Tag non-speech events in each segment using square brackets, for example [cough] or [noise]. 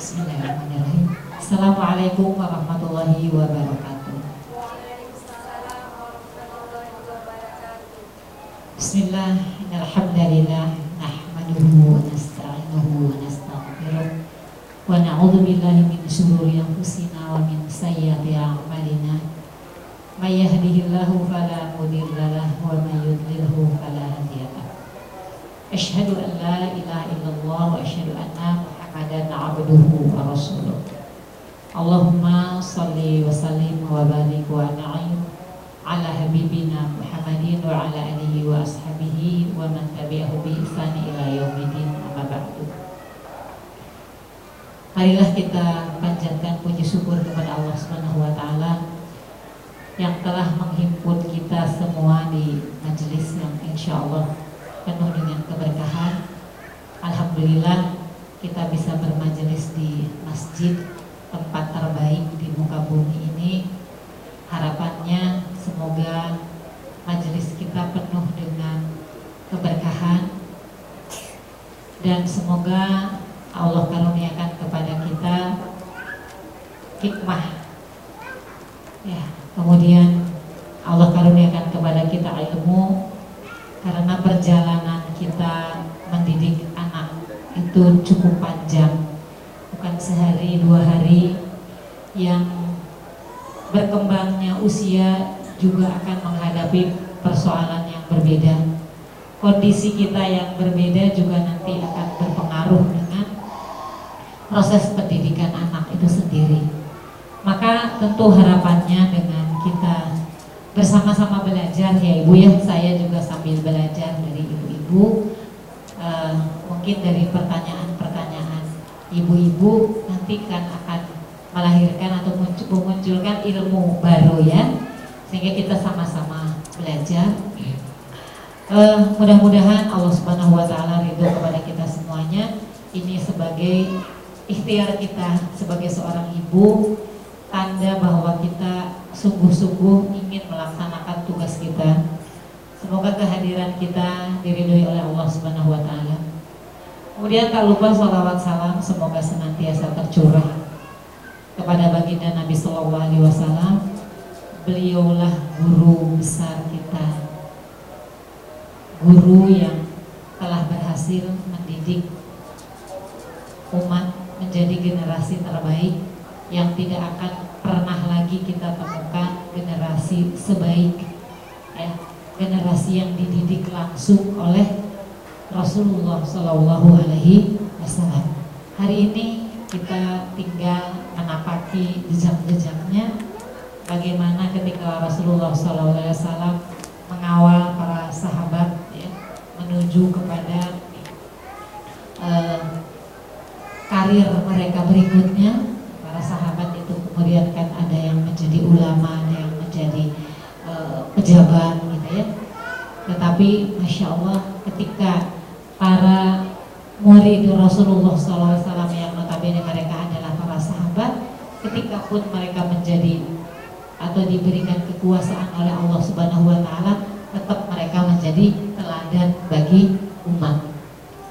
Bismillahirrahmanirrahim. Assalamualaikum warahmatullahi wabarakatuh. Bismillah, alhamdulillah, nahmaduhu wa nasta'inuhu wa nastaghfiruh wa na'udzu Subhanahu wa taala yang telah menghimpun kita semua di majelis yang insya Allah penuh dengan keberkahan. Alhamdulillah kita bisa bermajelis di masjid tempat terbaik di muka bumi ini. Harapannya semoga majelis kita penuh dengan keberkahan dan semoga Allah karuniakan kepada kita hikmah. Ya, kemudian Allah karuniakan kepada kita ilmu karena perjalanan kita mendidik anak itu cukup panjang bukan sehari dua hari yang berkembangnya usia juga akan menghadapi persoalan yang berbeda kondisi kita yang berbeda juga nanti akan berpengaruh dengan proses pendidikan anak itu sendiri maka tentu harapannya dengan kita bersama-sama belajar ya ibu ya saya juga sambil belajar dari ibu-ibu uh, mungkin dari pertanyaan-pertanyaan ibu-ibu nanti kan akan melahirkan atau memunculkan ilmu baru ya sehingga kita sama-sama belajar uh, mudah-mudahan Allah Subhanahu Wa Taala ridho kepada kita semuanya ini sebagai ikhtiar kita sebagai seorang ibu tanda bahwa kita sungguh-sungguh ingin melaksanakan tugas kita. Semoga kehadiran kita diridhoi oleh Allah Subhanahu wa taala. Kemudian tak lupa salawat salam semoga senantiasa tercurah kepada baginda Nabi Shallallahu alaihi wasallam. Beliaulah guru besar kita. Guru yang telah berhasil mendidik umat menjadi generasi terbaik yang tidak akan pernah lagi kita temukan generasi sebaik ya, generasi yang dididik langsung oleh Rasulullah Shallallahu Alaihi Wasallam. Hari ini kita tinggal menapaki jejak-jejaknya bagaimana ketika Rasulullah Wasallam mengawal para sahabat ya, menuju kepada uh, karir mereka berikutnya para sahabat itu kemudian kan ada yang menjadi ulama, ada yang menjadi uh, pejabat gitu ya. Tetapi masya Allah ketika para murid Rasulullah SAW yang notabene mereka adalah para sahabat, ketika pun mereka atau diberikan kekuasaan oleh Allah Subhanahu Wa Taala, tetap mereka menjadi teladan bagi umat.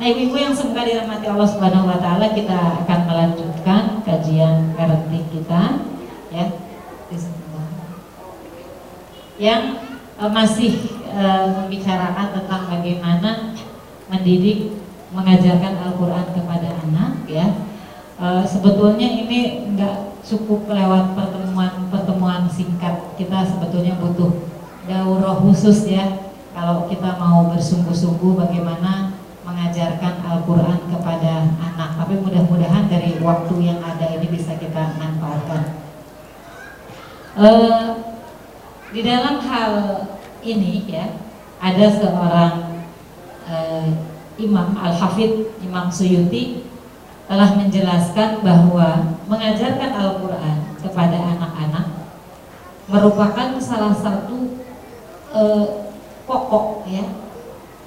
Nah ibu-ibu yang semoga dirahmati Allah Subhanahu Wa Taala, kita akan melanjutkan kajian parenting kita, ya, yang uh, masih uh, membicarakan tentang bagaimana mendidik, mengajarkan Al-Quran kepada anak, ya. Uh, sebetulnya ini nggak cukup lewat pertemuan-pertemuan singkat. Kita sebetulnya butuh daurah khusus ya. Kalau kita mau bersungguh-sungguh bagaimana mengajarkan Al-Quran kepada anak. Tapi mudah-mudahan dari waktu yang ada ini bisa kita manfaatkan. Uh, di dalam hal ini ya ada seorang uh, Imam Al-Hafidh Imam Suyuti telah menjelaskan bahwa mengajarkan Al-Quran kepada anak-anak merupakan salah satu uh, pokok ya.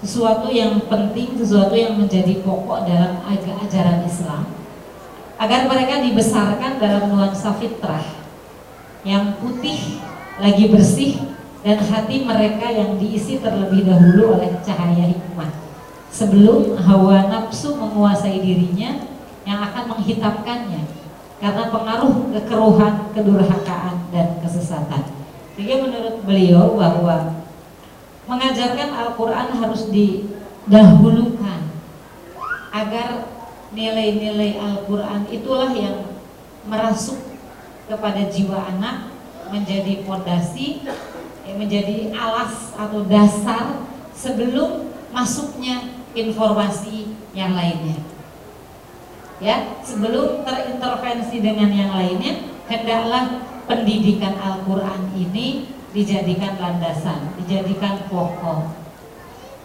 Sesuatu yang penting, sesuatu yang menjadi pokok dalam ajaran Islam. Agar mereka dibesarkan dalam nuansa fitrah yang putih lagi bersih dan hati mereka yang diisi terlebih dahulu oleh cahaya hikmah. Sebelum hawa nafsu menguasai dirinya yang akan menghitamkannya karena pengaruh kekeruhan, kedurhakaan dan kesesatan. Sehingga menurut beliau bahwa mengajarkan Al-Qur'an harus didahulukan agar nilai-nilai Al-Qur'an itulah yang merasuk kepada jiwa anak menjadi fondasi menjadi alas atau dasar sebelum masuknya informasi yang lainnya. Ya, sebelum terintervensi dengan yang lainnya, hendaklah pendidikan Al-Qur'an ini dijadikan landasan, dijadikan pokok.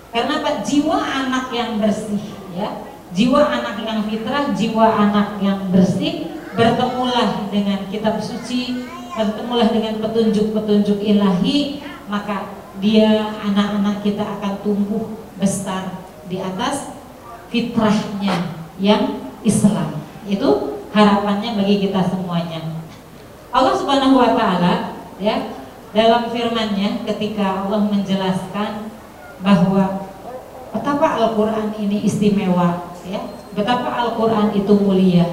Karena Pak jiwa anak yang bersih ya, jiwa anak yang fitrah, jiwa anak yang bersih bertemulah dengan kitab suci, bertemulah dengan petunjuk-petunjuk ilahi, maka dia anak-anak kita akan tumbuh besar di atas fitrahnya yang Islam. Itu harapannya bagi kita semuanya. Allah Subhanahu wa taala ya dalam firman-Nya ketika Allah menjelaskan bahwa betapa Al-Qur'an ini istimewa ya, betapa Al-Qur'an itu mulia.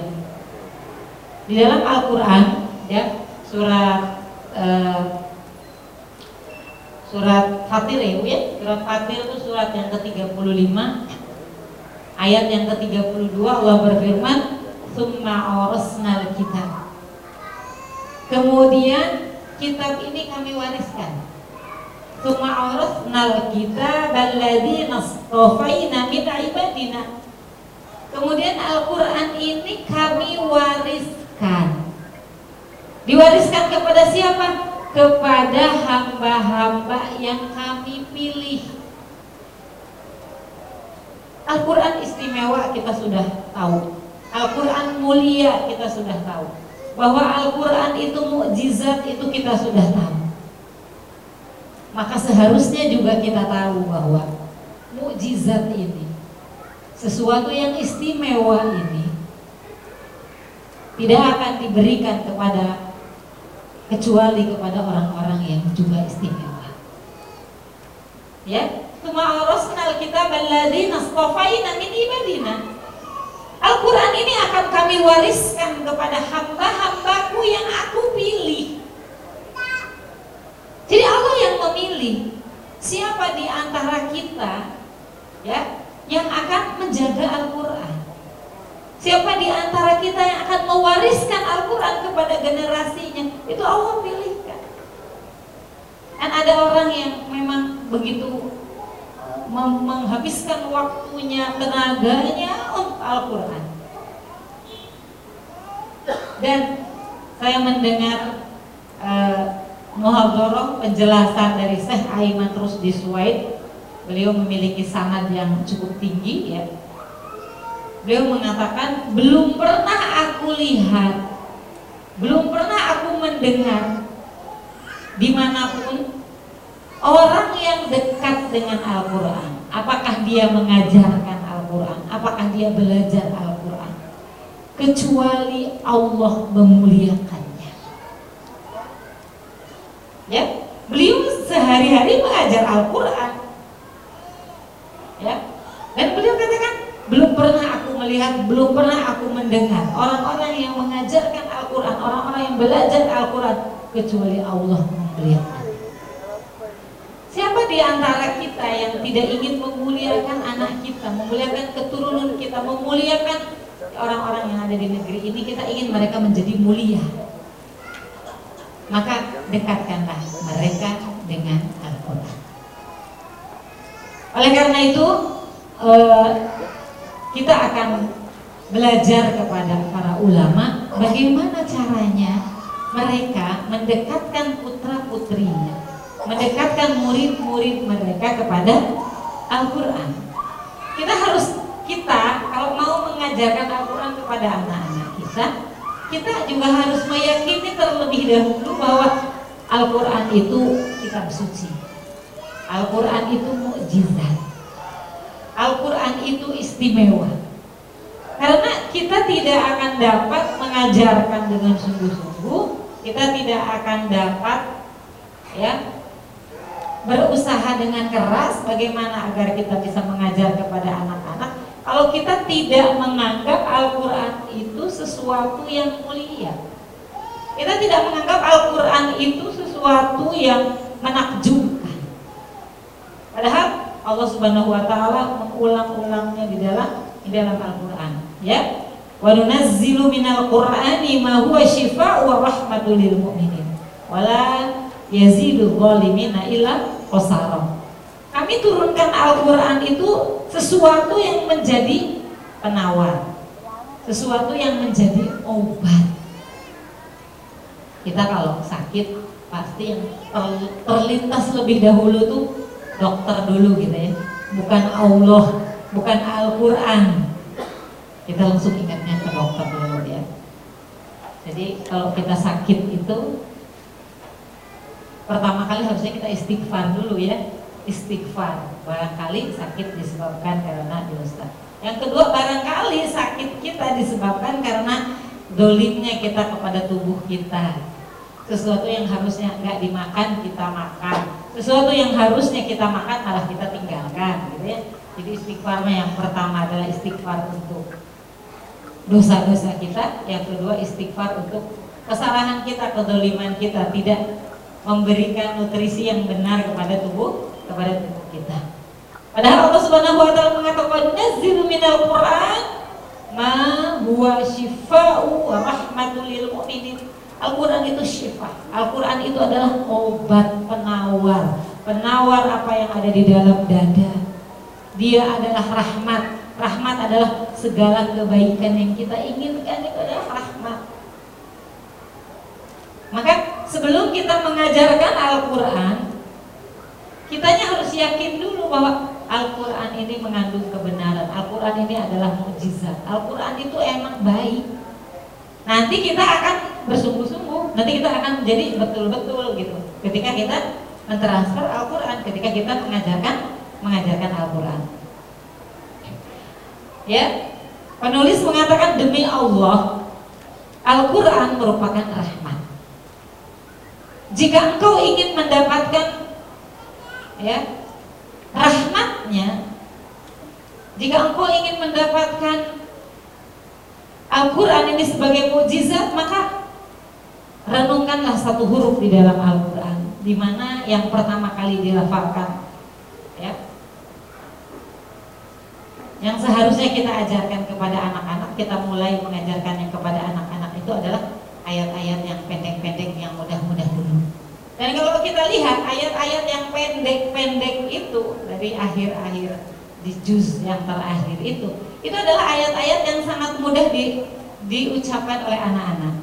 Di dalam Al-Qur'an ya surat uh, surat Fatir ya ya surat Fatir itu surat yang ke-35 ayat yang ke-32 Allah berfirman summa awrasnal kitab kemudian kitab ini kami wariskan. Summa awrasnal kitab alladzi nastafaina min ibadina kemudian Al-Qur'an ini kami wariskan. Diwariskan kepada siapa? Kepada hamba-hamba yang kami pilih. Al-Quran istimewa kita sudah tahu. Al-Quran mulia kita sudah tahu. Bahwa Al-Quran itu mukjizat itu kita sudah tahu. Maka seharusnya juga kita tahu bahwa mukjizat ini sesuatu yang istimewa ini tidak akan diberikan kepada kecuali kepada orang-orang yang juga istimewa. Ya, cuma arasnal kita baladi nastofaina min ibadina. Al-Quran ini akan kami wariskan kepada hamba-hambaku yang aku pilih. Jadi Allah yang memilih siapa di antara kita ya yang akan menjaga Al-Quran. Siapa di antara kita yang akan mewariskan Al-Quran kepada generasinya Itu Allah pilihkan Dan ada orang yang memang begitu Menghabiskan waktunya, tenaganya untuk Al-Quran. Dan saya mendengar uh, muhadharah penjelasan dari Syekh Aiman Rusdi Suwaid Beliau memiliki sanad yang cukup tinggi ya. Beliau mengatakan belum pernah aku lihat, belum pernah aku mendengar di mana pun orang yang dekat dengan Al-Quran, apakah dia mengajarkan Al-Quran, apakah dia belajar Al-Quran, kecuali Allah memuliakannya. Ya, beliau sehari-hari mengajar Al-Quran. Ya, dan beliau katakan belum pernah aku melihat, belum pernah aku mendengar orang-orang yang mengajarkan Al-Quran, orang-orang yang belajar Al-Quran kecuali Allah memuliakan. Di antara kita yang tidak ingin memuliakan anak kita, memuliakan keturunan kita, memuliakan orang-orang yang ada di negeri ini, kita ingin mereka menjadi mulia. Maka dekatkanlah mereka dengan Al-Quran. Oleh karena itu, eh, kita akan belajar kepada para ulama bagaimana caranya mereka mendekatkan putra putrinya, mendekatkan murid-murid mereka kepada Al-Quran. Kita harus kita kalau mau mengajarkan Al-Quran kepada anak-anak kita, kita juga harus meyakini terlebih dahulu bahwa Al-Quran itu kitab suci. Al-Quran itu mukjizat. Al-Quran itu istimewa karena kita tidak akan dapat mengajarkan dengan sungguh-sungguh kita tidak akan dapat ya berusaha dengan keras bagaimana agar kita bisa mengajar kepada anak-anak kalau kita tidak menganggap Al-Quran itu sesuatu yang mulia. Kita tidak menganggap Al-Quran itu sesuatu yang menakjubkan. Padahal Allah Subhanahu wa taala mengulang-ulangnya di dalam di dalam Al-Qur'an, ya. Wa nunazzilu minal Qur'ani ma huwa syifaa'u wa rahmatul lil mu'minin. Wala yazidu zalimina illa qasara. Kami turunkan Al-Qur'an itu sesuatu yang menjadi penawar. Sesuatu yang menjadi obat. Kita kalau sakit pasti yang terlintas lebih dahulu tuh dokter dulu gitu ya bukan Allah bukan Al-Quran kita langsung ingatnya ke dokter dulu ya jadi kalau kita sakit itu pertama kali harusnya kita istighfar dulu ya. Istighfar. Barangkali sakit disebabkan karena dosa. Yang kedua barangkali sakit kita disebabkan karena dolimnya kita kepada tubuh kita. Sesuatu yang harusnya nggak dimakan kita makan. Sesuatu yang harusnya kita makan malah kita tinggalkan gitu ya. Jadi istighfarnya yang pertama adalah istighfar untuk dosa-dosa kita. Yang kedua istighfar untuk kesalahan kita kedoliman kita. Tidak memberikan nutrisi yang benar kepada tubuh kepada tubuh kita. Padahal Allah Subhanahu wa taala mengatakan nazil minal Qur'an ma huwa syifa'u wa rahmatul lil mu'minin. Al-Quran itu syifa Al-Quran itu adalah obat penawar. Penawar apa yang ada di dalam dada. Dia adalah rahmat. Rahmat adalah segala kebaikan yang kita inginkan itu adalah rahmat. Maka sebelum kita mengajarkan Al-Quran Kitanya harus yakin dulu bahwa Al-Quran ini mengandung kebenaran Al-Quran ini adalah mukjizat Al-Quran itu emang baik Nanti kita akan bersungguh-sungguh, nanti kita akan menjadi betul-betul gitu. Ketika kita mentransfer Al-Quran, ketika kita mengajarkan mengajarkan Al-Quran. Ya, penulis mengatakan demi Allah, Al-Quran merupakan rahmat. Jika engkau ingin mendapatkan ya rahmatnya, jika engkau ingin mendapatkan Al-Quran ini sebagai mujizat maka renungkanlah satu huruf di dalam Al-Quran di mana yang pertama kali dilafalkan ya. Yang seharusnya kita ajarkan kepada anak-anak kita mulai mengajarkannya kepada anak-anak itu adalah ayat-ayat yang pendek-pendek yang mudah-mudah dan kalau kita lihat ayat-ayat yang pendek-pendek itu dari akhir-akhir di juz yang terakhir itu itu adalah ayat-ayat yang sangat mudah di, diucapkan oleh anak-anak.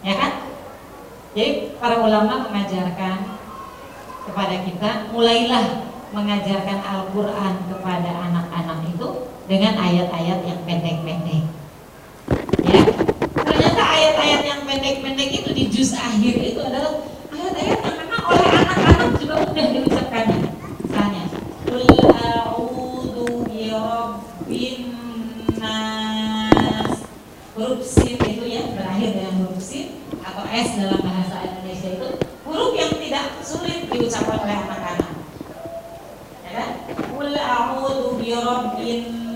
Ya kan? Jadi para ulama mengajarkan kepada kita mulailah mengajarkan Al-Quran kepada anak-anak itu dengan ayat-ayat yang pendek-pendek. Ya. Ternyata ayat-ayat yang pendek-pendek itu di juz akhir itu adalah memang oleh anak-anak juga diucapkannya misalnya sin itu ya berakhir dengan atau s dalam bahasa Indonesia itu huruf yang tidak sulit diucapkan oleh anak-anak ya kan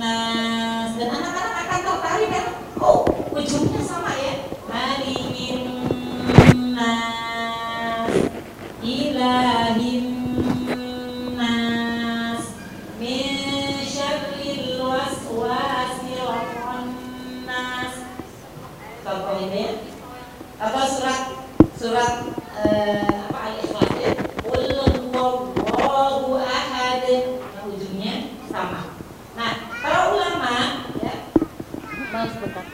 nas dan anak-anak akan tertarik kan oh ujungnya apa surat? Surat uh, apa al-ikhlas ya qul huwallahu ahad yang ujungnya sama nah para ulama ya Mas sebentar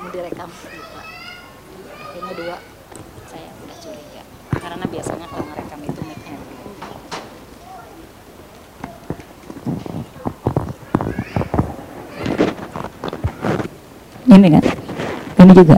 mau direkam kayaknya dua saya udah curiga karena biasanya kalau ngerekam itu mic-nya ini kan? Ini juga?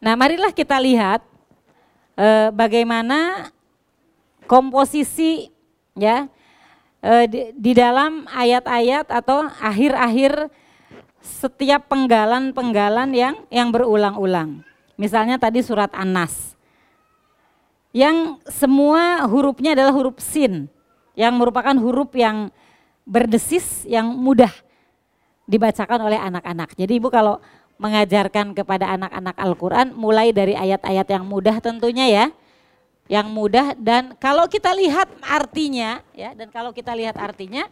Nah, marilah kita lihat eh, bagaimana komposisi ya uh, di, di dalam ayat-ayat atau akhir-akhir setiap penggalan-penggalan yang yang berulang-ulang. Misalnya tadi surat An-Nas. Yang semua hurufnya adalah huruf sin yang merupakan huruf yang berdesis yang mudah dibacakan oleh anak-anak. Jadi Ibu kalau mengajarkan kepada anak-anak Al-Qur'an mulai dari ayat-ayat yang mudah tentunya ya. Yang mudah dan kalau kita lihat artinya ya dan kalau kita lihat artinya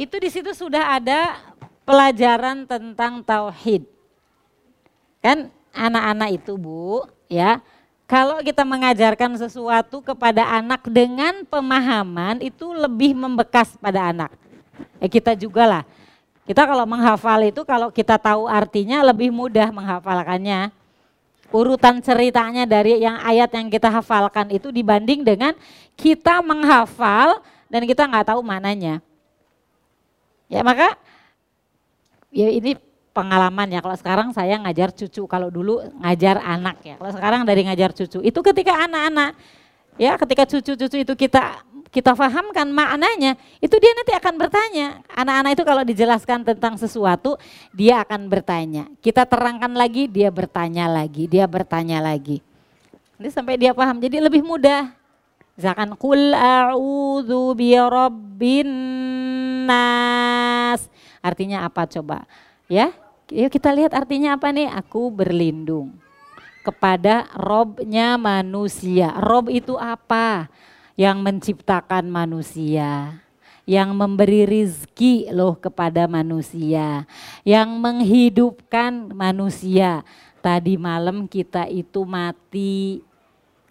itu di situ sudah ada pelajaran tentang tauhid. Kan anak-anak itu Bu, ya. Kalau kita mengajarkan sesuatu kepada anak dengan pemahaman itu lebih membekas pada anak. Eh kita juga lah. Kita kalau menghafal itu kalau kita tahu artinya lebih mudah menghafalkannya. Urutan ceritanya dari yang ayat yang kita hafalkan itu dibanding dengan kita menghafal dan kita nggak tahu mananya. Ya maka ya ini pengalaman ya. Kalau sekarang saya ngajar cucu, kalau dulu ngajar anak ya. Kalau sekarang dari ngajar cucu, itu ketika anak-anak ya ketika cucu-cucu itu kita kita fahamkan maknanya, itu dia nanti akan bertanya. Anak-anak itu kalau dijelaskan tentang sesuatu, dia akan bertanya. Kita terangkan lagi, dia bertanya lagi, dia bertanya lagi. Nanti sampai dia paham, jadi lebih mudah. Misalkan, Kul a'udhu birabbin nas. Artinya apa coba? Ya, yuk kita lihat artinya apa nih? Aku berlindung kepada Robnya manusia. Rob itu apa? Yang menciptakan manusia, yang memberi rizki loh kepada manusia, yang menghidupkan manusia. Tadi malam kita itu mati.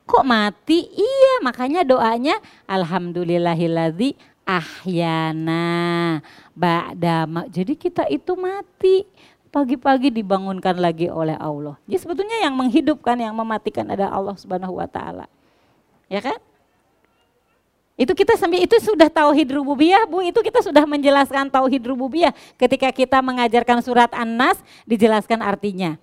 Kok mati? Iya makanya doanya Alhamdulillahilladzi ahyana ba'da Jadi kita itu mati pagi-pagi dibangunkan lagi oleh Allah. Jadi sebetulnya yang menghidupkan, yang mematikan adalah Allah Subhanahu wa taala. Ya kan? Itu kita sampai itu sudah tauhid rububiyah, Bu. Itu kita sudah menjelaskan tauhid rububiyah ketika kita mengajarkan surat An-Nas dijelaskan artinya.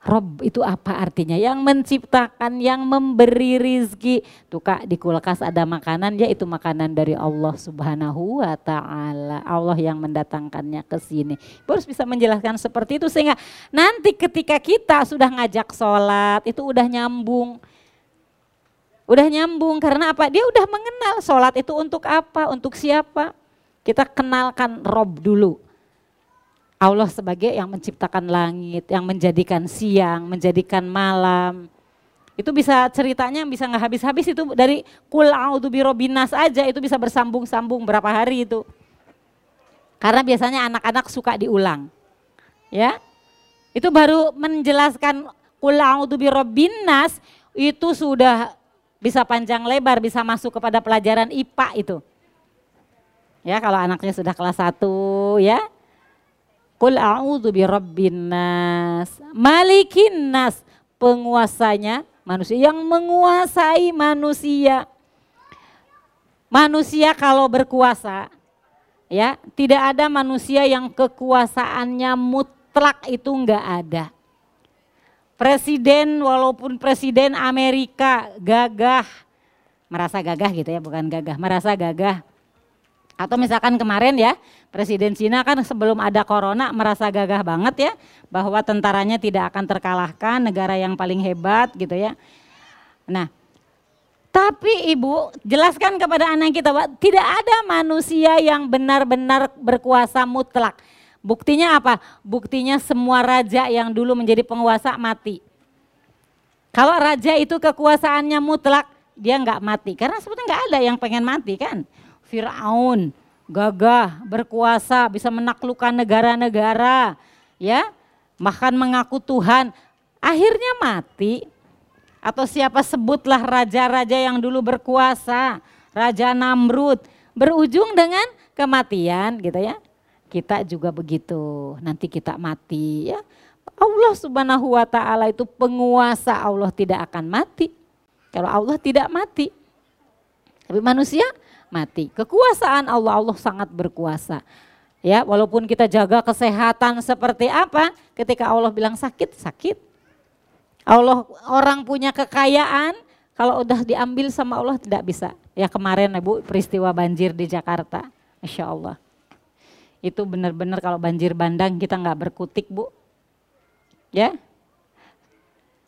Rob itu apa artinya? Yang menciptakan, yang memberi rizki. Tuh kak di kulkas ada makanan, ya itu makanan dari Allah subhanahu wa ta'ala. Allah yang mendatangkannya ke sini. Harus bisa menjelaskan seperti itu sehingga nanti ketika kita sudah ngajak sholat itu udah nyambung. Udah nyambung karena apa? Dia udah mengenal sholat itu untuk apa, untuk siapa. Kita kenalkan Rob dulu Allah sebagai yang menciptakan langit, yang menjadikan siang, menjadikan malam. Itu bisa ceritanya bisa nggak habis-habis itu dari kul a'udzu birobinas aja itu bisa bersambung-sambung berapa hari itu. Karena biasanya anak-anak suka diulang. Ya. Itu baru menjelaskan kul a'udzu birobinas itu sudah bisa panjang lebar, bisa masuk kepada pelajaran IPA itu. Ya, kalau anaknya sudah kelas 1 ya, Qul a'udzu birabbin nas, malikin nas, penguasanya manusia yang menguasai manusia. Manusia kalau berkuasa ya, tidak ada manusia yang kekuasaannya mutlak itu enggak ada. Presiden walaupun presiden Amerika gagah, merasa gagah gitu ya, bukan gagah, merasa gagah. Atau misalkan kemarin ya, Presiden Cina kan sebelum ada corona merasa gagah banget ya bahwa tentaranya tidak akan terkalahkan, negara yang paling hebat gitu ya. Nah, tapi Ibu jelaskan kepada anak kita bahwa tidak ada manusia yang benar-benar berkuasa mutlak. Buktinya apa? Buktinya semua raja yang dulu menjadi penguasa mati. Kalau raja itu kekuasaannya mutlak, dia nggak mati. Karena sebetulnya nggak ada yang pengen mati kan. Fir'aun, gagah, berkuasa, bisa menaklukkan negara-negara, ya, bahkan mengaku Tuhan, akhirnya mati. Atau siapa sebutlah raja-raja yang dulu berkuasa, Raja Namrud, berujung dengan kematian gitu ya. Kita juga begitu, nanti kita mati ya. Allah subhanahu wa ta'ala itu penguasa, Allah tidak akan mati. Kalau Allah tidak mati. Tapi manusia mati. Kekuasaan Allah, Allah sangat berkuasa. Ya, walaupun kita jaga kesehatan seperti apa, ketika Allah bilang sakit, sakit. Allah orang punya kekayaan, Kalau udah diambil sama Allah tidak bisa. Ya kemarin Ibu peristiwa banjir di Jakarta. Masya Allah. Itu benar-benar kalau banjir bandang kita nggak berkutik Bu. Ya.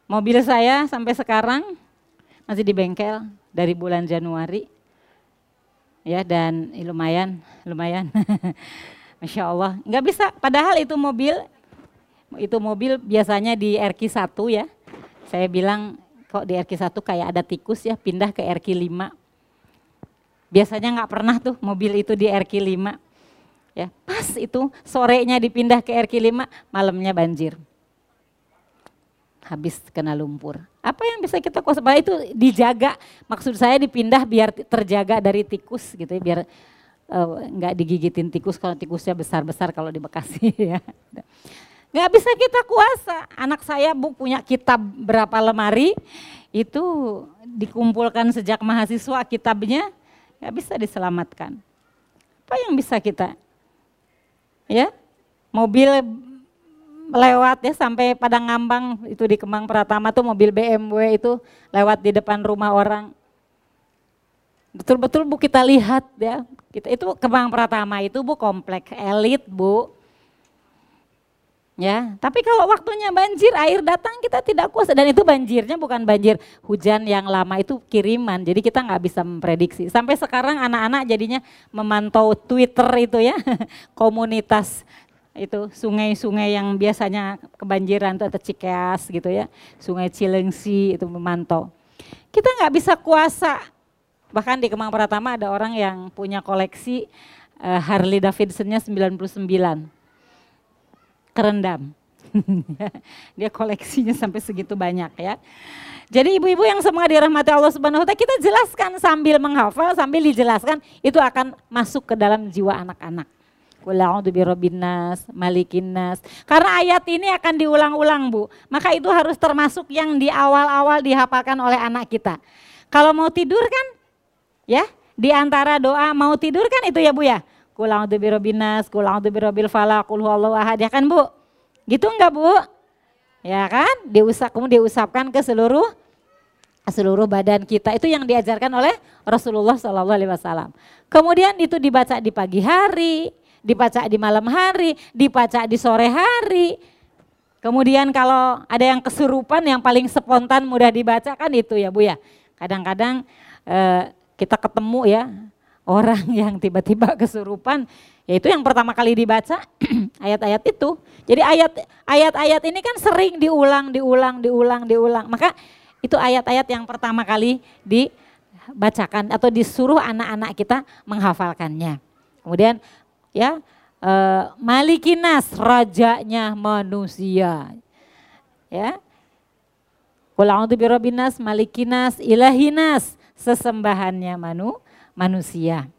Mobil saya sampai sekarang masih di bengkel dari bulan Januari. Ya dan lumayan, lumayan. [laughs] Masya Allah. Nggak bisa, padahal itu mobil, itu mobil biasanya di RQ 1 ya. Saya bilang kok di RQ 1 kayak ada tikus ya, pindah ke RQ 5. Biasanya nggak pernah tuh mobil itu di RQ 5. Ya, pas itu sorenya dipindah ke RQ 5, malamnya banjir. Habis kena lumpur. Apa yang bisa kita kuasa? Itu dijaga. Maksud saya dipindah biar terjaga dari tikus gitu ya, biar uh, nggak digigitin tikus kalau tikusnya besar-besar kalau di Bekasi [laughs] ya. Nggak bisa kita kuasa. Anak saya bu punya kitab berapa lemari itu dikumpulkan sejak mahasiswa kitabnya nggak bisa diselamatkan. Apa yang bisa kita? Ya, mobil lewat ya sampai pada ngambang itu di Kemang Pratama tuh mobil BMW itu lewat di depan rumah orang Betul-betul Bu kita lihat ya. Kita itu Kemang Pratama itu Bu kompleks elit Bu. Ya, tapi kalau waktunya banjir, air datang kita tidak kuasa dan itu banjirnya bukan banjir hujan yang lama itu kiriman. Jadi kita nggak bisa memprediksi. Sampai sekarang anak-anak jadinya memantau Twitter itu ya, [laughs] komunitas itu sungai-sungai yang biasanya kebanjiran itu ada Cikeas gitu ya, Sungai Cilengsi itu memantau. Kita nggak bisa kuasa Bahkan di Kemang Pratama ada orang yang punya koleksi uh, Harley Davidsonnya 99. Kerendam. [laughs] Dia koleksinya sampai segitu banyak ya. Jadi ibu-ibu yang semoga dirahmati Allah Subhanahu wa kita jelaskan sambil menghafal sambil dijelaskan itu akan masuk ke dalam jiwa anak-anak. Birobbinas, malikinas. Karena ayat ini akan diulang-ulang, Bu. Maka itu harus termasuk yang di awal-awal dihafalkan oleh anak kita. Kalau mau tidur kan Ya, di antara doa mau tidur kan itu ya Bu ya. Kulang a'udzu birabbinas, kul a'udzu birabbil falaq, kul huwallahu ahad ya kan Bu? Gitu enggak Bu? Ya kan? Diusap kemudian diusapkan ke seluruh seluruh badan kita. Itu yang diajarkan oleh Rasulullah Shallallahu alaihi wasallam. Kemudian itu dibaca di pagi hari, dibaca di malam hari, dibaca di sore hari. Kemudian kalau ada yang kesurupan yang paling spontan mudah dibaca kan itu ya Bu ya. Kadang-kadang eh, kita ketemu ya orang [laughs] yang tiba-tiba kesurupan, yaitu yang pertama kali dibaca [clears throat] ayat-ayat itu. Jadi ayat ayat-ayat ini kan sering diulang, diulang, diulang, diulang. Maka itu ayat-ayat yang pertama kali dibacakan atau disuruh anak-anak kita menghafalkannya. Kemudian ya eh, Malikinas rajanya manusia. Ya. Qul a'udzu birabbinas malikinas ilahinas sesembahannya manu, manusia.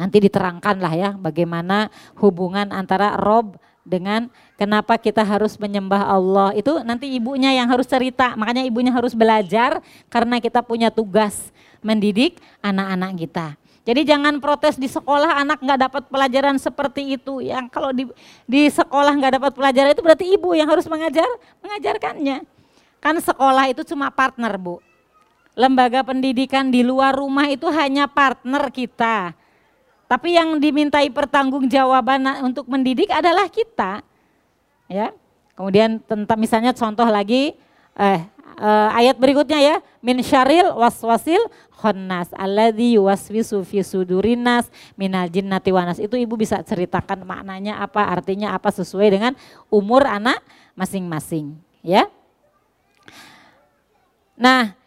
Nanti diterangkanlah ya bagaimana hubungan antara Rob dengan kenapa kita harus menyembah Allah. Itu nanti ibunya yang harus cerita, makanya ibunya harus belajar karena kita punya tugas mendidik anak-anak kita. Jadi jangan protes di sekolah anak nggak dapat pelajaran seperti itu. Yang kalau di di sekolah nggak dapat pelajaran itu berarti ibu yang harus mengajar mengajarkannya. Kan sekolah itu cuma partner bu lembaga pendidikan di luar rumah itu hanya partner kita. Tapi yang dimintai pertanggungjawaban untuk mendidik adalah kita. Ya. Kemudian tentang misalnya contoh lagi eh, eh ayat berikutnya ya. Min syaril waswasil khannas alladzi yuwaswisu fi sudurinas minal jinnati wanas itu ibu bisa ceritakan maknanya apa artinya apa sesuai dengan umur anak masing-masing ya. Nah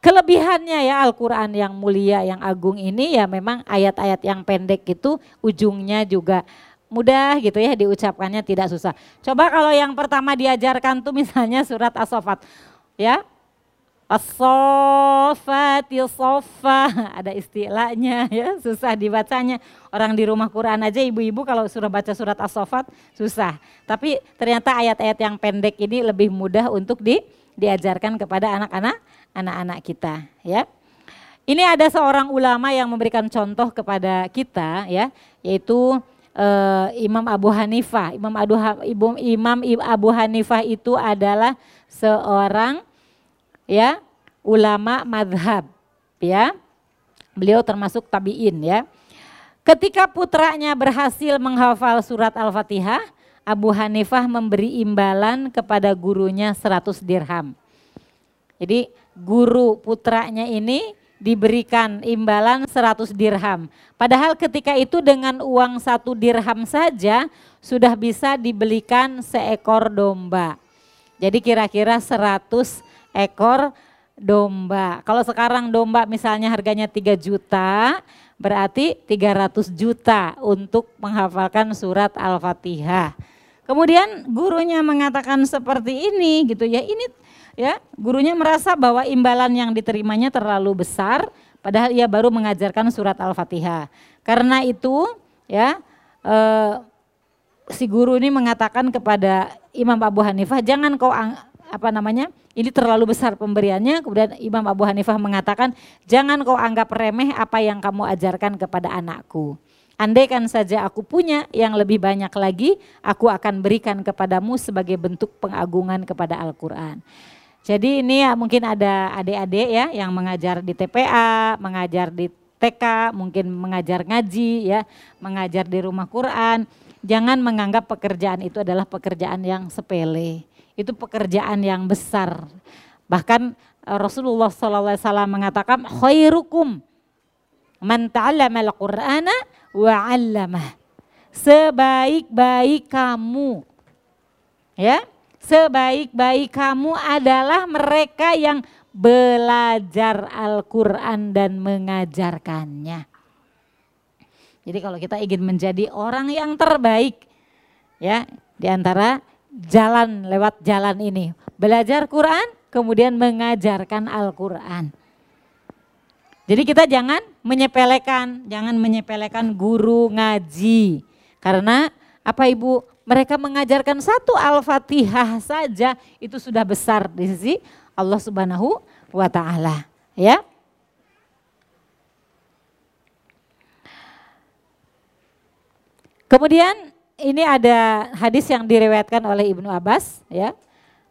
Kelebihannya ya Al-Quran yang mulia, yang agung ini ya memang ayat-ayat yang pendek itu ujungnya juga mudah gitu ya diucapkannya tidak susah. Coba kalau yang pertama diajarkan tuh misalnya surat As-Sofat ya. As-Sofati sofa [laughs] ada istilahnya ya susah dibacanya. Orang di rumah Quran aja ibu-ibu kalau sudah baca surat As-Sofat susah. Tapi ternyata ayat-ayat yang pendek ini lebih mudah untuk di, diajarkan kepada anak-anak anak-anak kita ya. Ini ada seorang ulama yang memberikan contoh kepada kita ya, yaitu uh, Imam Abu Hanifah. Imam Abu Imam Abu Hanifah itu adalah seorang ya ulama madhab ya. Beliau termasuk tabiin ya. Ketika putranya berhasil menghafal surat Al-Fatihah, Abu Hanifah memberi imbalan kepada gurunya 100 dirham. Jadi guru putranya ini diberikan imbalan 100 dirham. Padahal ketika itu dengan uang satu dirham saja sudah bisa dibelikan seekor domba. Jadi kira-kira 100 ekor domba. Kalau sekarang domba misalnya harganya 3 juta, berarti 300 juta untuk menghafalkan surat Al-Fatihah. Kemudian gurunya mengatakan seperti ini gitu ya. Ini ya gurunya merasa bahwa imbalan yang diterimanya terlalu besar padahal ia baru mengajarkan surat Al-Fatihah. Karena itu ya eh, si guru ini mengatakan kepada Imam Abu Hanifah jangan kau apa namanya ini terlalu besar pemberiannya kemudian Imam Abu Hanifah mengatakan jangan kau anggap remeh apa yang kamu ajarkan kepada anakku Andaikan saja aku punya yang lebih banyak lagi, aku akan berikan kepadamu sebagai bentuk pengagungan kepada Al-Quran. Jadi ini ya mungkin ada adik-adik ya yang mengajar di TPA, mengajar di TK, mungkin mengajar ngaji ya, mengajar di rumah Quran. Jangan menganggap pekerjaan itu adalah pekerjaan yang sepele. Itu pekerjaan yang besar. Bahkan eh, Rasulullah SAW mengatakan khairukum man ta'allama al-Qur'ana wa 'allamah. Sebaik-baik kamu ya sebaik-baik kamu adalah mereka yang belajar Al-Quran dan mengajarkannya. Jadi kalau kita ingin menjadi orang yang terbaik, ya di antara jalan lewat jalan ini, belajar Quran, kemudian mengajarkan Al-Quran. Jadi kita jangan menyepelekan, jangan menyepelekan guru ngaji. Karena apa ibu mereka mengajarkan satu Al-Fatihah saja itu sudah besar di sisi Allah Subhanahu wa taala, ya. Kemudian ini ada hadis yang diriwayatkan oleh Ibnu Abbas, ya.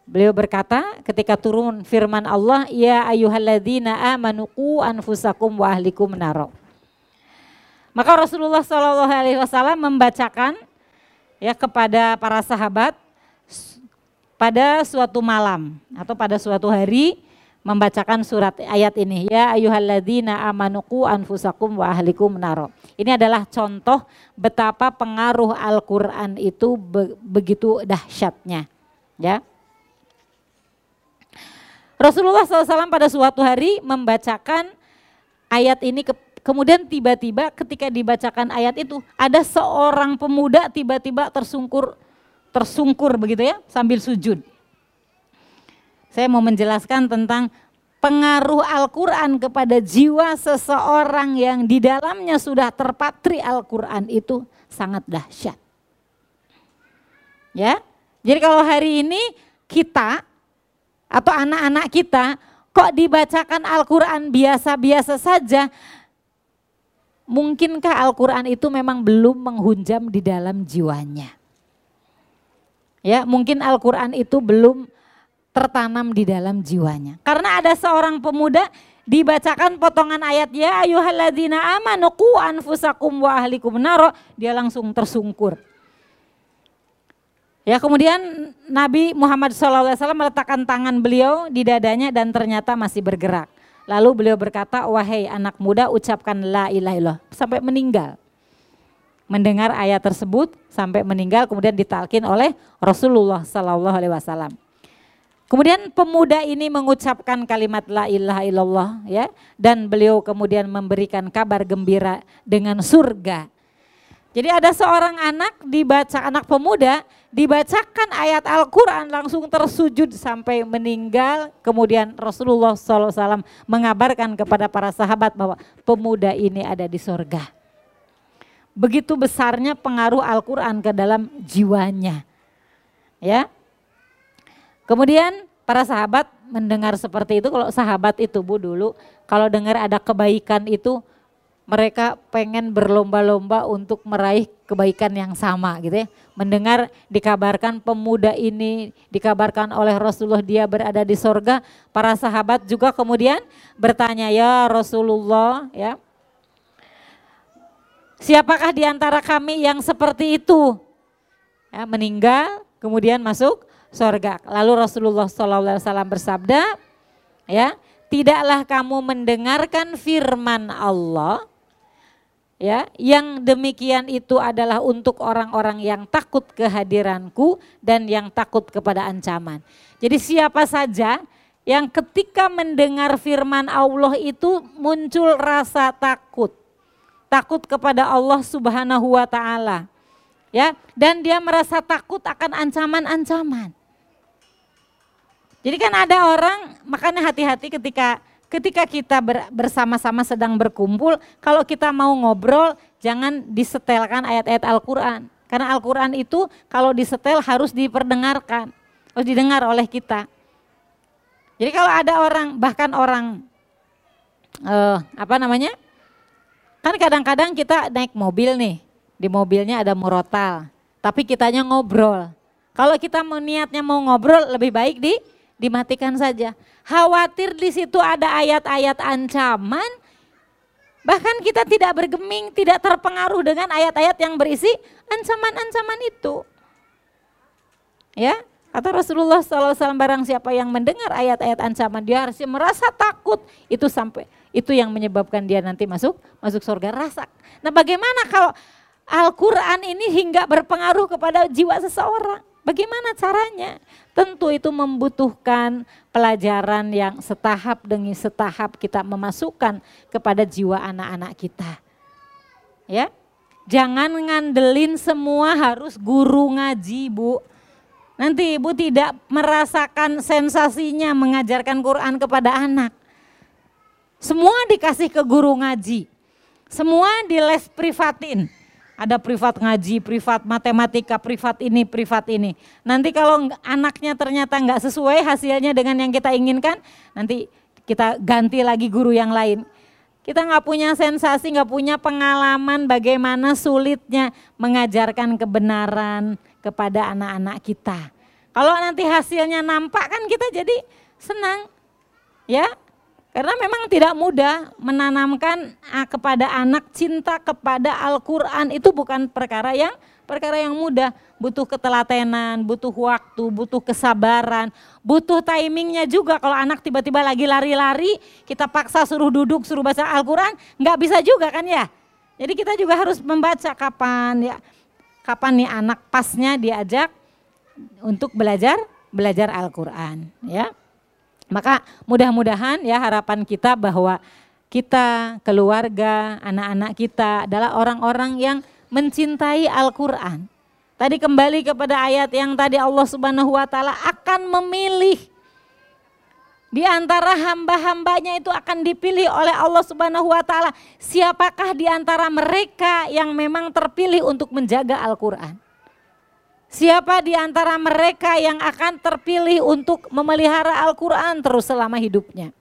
Beliau berkata ketika turun firman Allah, "Ya ayyuhalladzina amanu qu anfusakum wa ahlikum naro." Maka Rasulullah Shallallahu alaihi wasallam membacakan ya kepada para sahabat pada suatu malam atau pada suatu hari membacakan surat ayat ini ya ayyuhalladzina amanuku anfusakum wa ahlikum naro. Ini adalah contoh betapa pengaruh Al-Qur'an itu be begitu dahsyatnya. Ya. Rasulullah SAW pada suatu hari membacakan ayat ini ke Kemudian tiba-tiba ketika dibacakan ayat itu ada seorang pemuda tiba-tiba tersungkur tersungkur begitu ya sambil sujud. Saya mau menjelaskan tentang pengaruh Al-Quran kepada jiwa seseorang yang di dalamnya sudah terpatri Al-Quran itu sangat dahsyat. Ya, jadi kalau hari ini kita atau anak-anak kita kok dibacakan Al-Quran biasa-biasa saja, mungkinkah Al-Quran itu memang belum menghunjam di dalam jiwanya? Ya, mungkin Al-Quran itu belum tertanam di dalam jiwanya. Karena ada seorang pemuda dibacakan potongan ayat ya ayuhalladzina amanu qu anfusakum wa ahlikum naro, dia langsung tersungkur. Ya kemudian Nabi Muhammad SAW meletakkan tangan beliau di dadanya dan ternyata masih bergerak. Lalu beliau berkata, wahai anak muda ucapkan la ilaha illallah sampai meninggal. Mendengar ayat tersebut sampai meninggal kemudian ditalkin oleh Rasulullah Sallallahu Alaihi Wasallam. Kemudian pemuda ini mengucapkan kalimat la ilaha illallah ya dan beliau kemudian memberikan kabar gembira dengan surga jadi ada seorang anak dibaca anak pemuda dibacakan ayat Al-Quran langsung tersujud sampai meninggal. Kemudian Rasulullah SAW mengabarkan kepada para sahabat bahwa pemuda ini ada di sorga. Begitu besarnya pengaruh Al-Quran ke dalam jiwanya. Ya. Kemudian para sahabat mendengar seperti itu, kalau sahabat itu bu dulu, kalau dengar ada kebaikan itu mereka pengen berlomba-lomba untuk meraih kebaikan yang sama gitu ya. mendengar dikabarkan pemuda ini dikabarkan oleh Rasulullah dia berada di sorga para sahabat juga kemudian bertanya ya Rasulullah ya siapakah di antara kami yang seperti itu ya, meninggal kemudian masuk sorga lalu Rasulullah SAW bersabda ya tidaklah kamu mendengarkan firman Allah ya yang demikian itu adalah untuk orang-orang yang takut kehadiranku dan yang takut kepada ancaman. Jadi siapa saja yang ketika mendengar firman Allah itu muncul rasa takut. Takut kepada Allah Subhanahu wa taala. Ya, dan dia merasa takut akan ancaman-ancaman. Jadi kan ada orang, makanya hati-hati ketika ketika kita bersama-sama sedang berkumpul, kalau kita mau ngobrol jangan disetelkan ayat-ayat Al-Quran. Karena Al-Quran itu kalau disetel harus diperdengarkan, harus didengar oleh kita. Jadi kalau ada orang, bahkan orang, uh, apa namanya, kan kadang-kadang kita naik mobil nih, di mobilnya ada murotal, tapi kitanya ngobrol. Kalau kita niatnya mau ngobrol, lebih baik di dimatikan saja. Khawatir di situ ada ayat-ayat ancaman, bahkan kita tidak bergeming, tidak terpengaruh dengan ayat-ayat yang berisi ancaman-ancaman itu. Ya, kata Rasulullah SAW barang siapa yang mendengar ayat-ayat ancaman dia harus merasa takut itu sampai itu yang menyebabkan dia nanti masuk masuk surga rasa. Nah, bagaimana kalau Al-Quran ini hingga berpengaruh kepada jiwa seseorang? Bagaimana caranya? Tentu itu membutuhkan pelajaran yang setahap demi setahap kita memasukkan kepada jiwa anak-anak kita. Ya. Jangan ngandelin semua harus guru ngaji, Bu. Nanti Ibu tidak merasakan sensasinya mengajarkan Quran kepada anak. Semua dikasih ke guru ngaji. Semua di les privatin ada privat ngaji, privat matematika, privat ini, privat ini. Nanti kalau anaknya ternyata nggak sesuai hasilnya dengan yang kita inginkan, nanti kita ganti lagi guru yang lain. Kita nggak punya sensasi, nggak punya pengalaman bagaimana sulitnya mengajarkan kebenaran kepada anak-anak kita. Kalau nanti hasilnya nampak kan kita jadi senang, ya karena memang tidak mudah menanamkan ah, kepada anak cinta kepada Al-Quran itu bukan perkara yang perkara yang mudah. Butuh ketelatenan, butuh waktu, butuh kesabaran, butuh timingnya juga. Kalau anak tiba-tiba lagi lari-lari, kita paksa suruh duduk, suruh baca Al-Quran, nggak bisa juga kan ya. Jadi kita juga harus membaca kapan ya, kapan nih anak pasnya diajak untuk belajar belajar Al-Quran ya. Maka mudah-mudahan ya harapan kita bahwa kita, keluarga, anak-anak kita adalah orang-orang yang mencintai Al-Quran. Tadi kembali kepada ayat yang tadi Allah Subhanahu wa taala akan memilih di antara hamba-hambanya itu akan dipilih oleh Allah Subhanahu wa taala. Siapakah di antara mereka yang memang terpilih untuk menjaga Al-Qur'an? Siapa di antara mereka yang akan terpilih untuk memelihara Al-Quran terus selama hidupnya?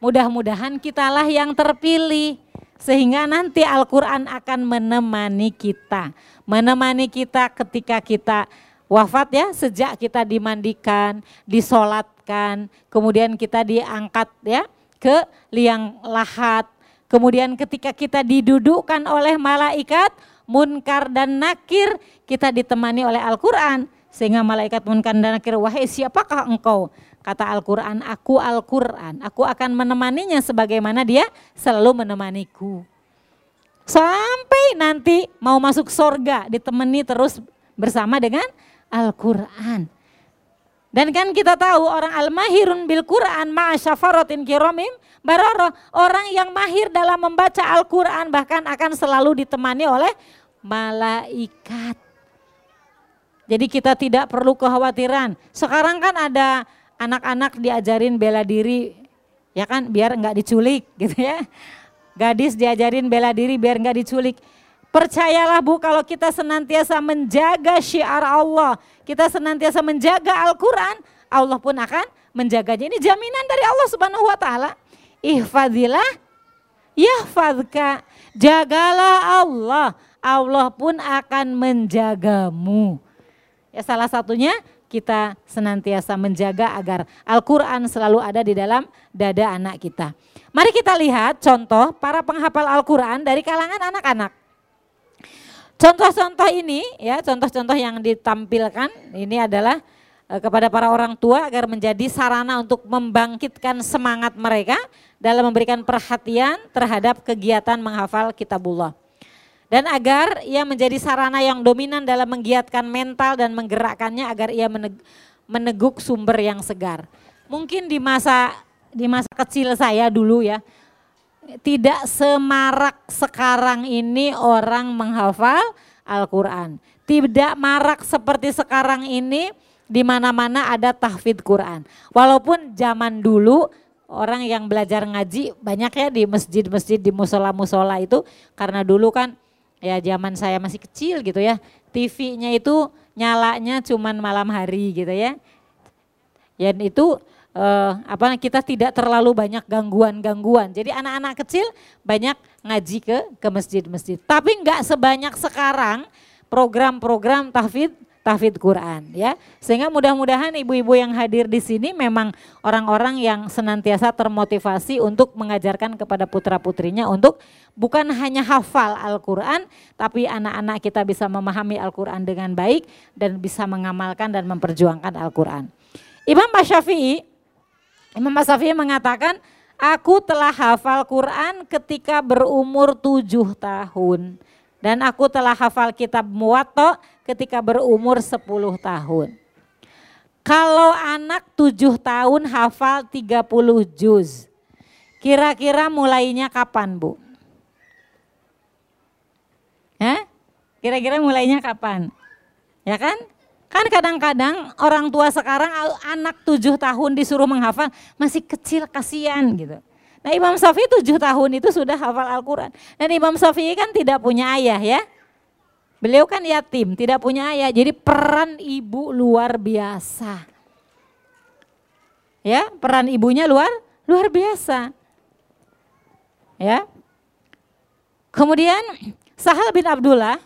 Mudah-mudahan kitalah yang terpilih sehingga nanti Al-Quran akan menemani kita. Menemani kita ketika kita wafat ya, sejak kita dimandikan, disolatkan, kemudian kita diangkat ya ke liang lahat. Kemudian ketika kita didudukkan oleh malaikat, munkar dan nakir kita ditemani oleh Al-Quran. Sehingga malaikat munkar dan nakir, wahai siapakah engkau? Kata Al-Quran, aku Al-Quran. Aku akan menemaninya sebagaimana dia selalu menemaniku. Sampai nanti mau masuk sorga ditemani terus bersama dengan Al-Quran. Dan kan kita tahu orang al-mahirun bil Quran ma'asyafaratin kiromim baroro. Orang yang mahir dalam membaca Al-Quran bahkan akan selalu ditemani oleh malaikat. Jadi kita tidak perlu kekhawatiran. Sekarang kan ada anak-anak diajarin bela diri, ya kan biar nggak diculik [laughs] gitu ya. Gadis diajarin bela diri biar nggak diculik. Percayalah Bu kalau kita senantiasa menjaga syiar Allah, kita senantiasa menjaga Al-Quran, Allah pun akan menjaganya. Ini jaminan dari Allah Subhanahu wa taala. Ihfadilah yahfadka. Jagalah Allah, Allah pun akan menjagamu. Ya salah satunya kita senantiasa menjaga agar Al-Quran selalu ada di dalam dada anak kita. Mari kita lihat contoh para penghafal Al-Quran dari kalangan anak-anak. Contoh-contoh ini ya, contoh-contoh yang ditampilkan ini adalah eh, kepada para orang tua agar menjadi sarana untuk membangkitkan semangat mereka dalam memberikan perhatian terhadap kegiatan menghafal kitabullah. Dan agar ia menjadi sarana yang dominan dalam menggiatkan mental dan menggerakkannya agar ia meneguk sumber yang segar. Mungkin di masa di masa kecil saya dulu ya, tidak semarak sekarang ini orang menghafal Al-Quran. Tidak marak seperti sekarang ini di mana-mana ada tahfidz Quran. Walaupun zaman dulu orang yang belajar ngaji banyak ya di masjid-masjid di musola-musola itu karena dulu kan ya zaman saya masih kecil gitu ya. TV-nya itu nyalanya cuman malam hari gitu ya. Dan itu eh, apa kita tidak terlalu banyak gangguan-gangguan. Jadi anak-anak kecil banyak ngaji ke ke masjid-masjid. Tapi enggak sebanyak sekarang program-program tahfidz tahfidz Quran ya. Sehingga mudah-mudahan ibu-ibu yang hadir di sini memang orang-orang yang senantiasa termotivasi untuk mengajarkan kepada putra-putrinya untuk bukan hanya hafal Al-Qur'an tapi anak-anak kita bisa memahami Al-Qur'an dengan baik dan bisa mengamalkan dan memperjuangkan Al-Qur'an. Imam Syafi'i Imam Syafi'i mengatakan Aku telah hafal Quran ketika berumur tujuh tahun. Dan aku telah hafal kitab Muwatta ketika berumur 10 tahun. Kalau anak 7 tahun hafal 30 juz, kira-kira mulainya kapan Bu? Hah? Kira-kira mulainya kapan? Ya kan? Kan kadang-kadang orang tua sekarang anak 7 tahun disuruh menghafal masih kecil kasihan gitu. Nah Imam Syafi'i 7 tahun itu sudah hafal Al-Quran. Dan Imam Syafi'i kan tidak punya ayah ya. Beliau kan yatim, tidak punya ayah. Jadi peran ibu luar biasa. Ya, peran ibunya luar luar biasa. Ya. Kemudian Sahal bin Abdullah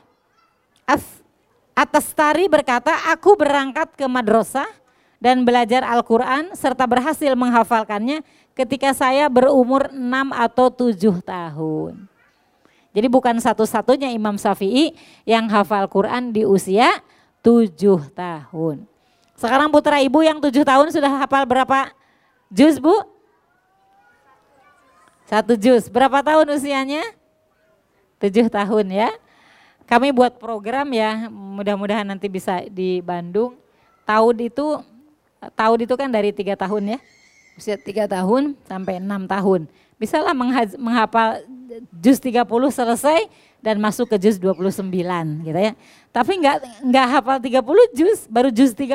atas tari berkata, aku berangkat ke madrasah dan belajar Al-Quran serta berhasil menghafalkannya ketika saya berumur 6 atau 7 tahun. Jadi bukan satu-satunya Imam Syafi'i yang hafal Quran di usia tujuh tahun. Sekarang putra ibu yang tujuh tahun sudah hafal berapa juz bu? Satu juz. Berapa tahun usianya? Tujuh tahun ya. Kami buat program ya, mudah-mudahan nanti bisa di Bandung. Tahun itu, tahun itu kan dari tiga tahun ya, usia tiga tahun sampai enam tahun. Bisalah menghafal juz 30 selesai dan masuk ke juz 29 gitu ya. Tapi enggak enggak hafal 30 juz, baru juz 30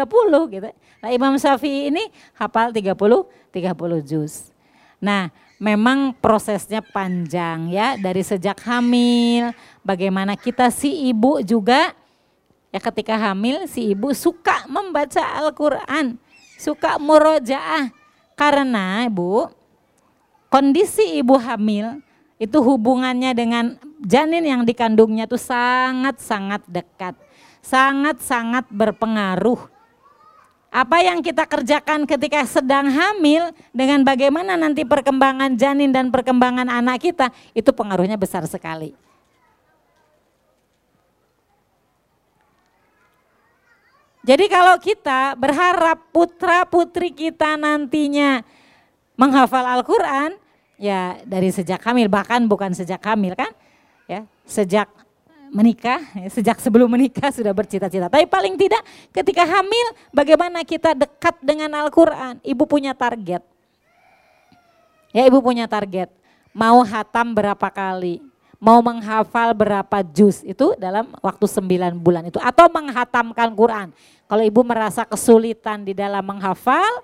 gitu. Nah, Imam Syafi'i ini hafal 30 30 juz. Nah, memang prosesnya panjang ya dari sejak hamil, bagaimana kita si ibu juga ya ketika hamil si ibu suka membaca Al-Qur'an, suka murojaah karena Ibu kondisi ibu hamil itu hubungannya dengan janin yang dikandungnya itu sangat-sangat dekat, sangat-sangat berpengaruh. Apa yang kita kerjakan ketika sedang hamil dengan bagaimana nanti perkembangan janin dan perkembangan anak kita itu pengaruhnya besar sekali. Jadi kalau kita berharap putra putri kita nantinya menghafal Al-Quran, ya dari sejak hamil bahkan bukan sejak hamil kan? Ya sejak menikah ya, sejak sebelum menikah sudah bercita-cita. Tapi paling tidak ketika hamil bagaimana kita dekat dengan Al-Quran? Ibu punya target. Ya ibu punya target. Mau hatam berapa kali? Mau menghafal berapa juz? Itu dalam waktu sembilan bulan itu. Atau menghatamkan Quran. Kalau ibu merasa kesulitan di dalam menghafal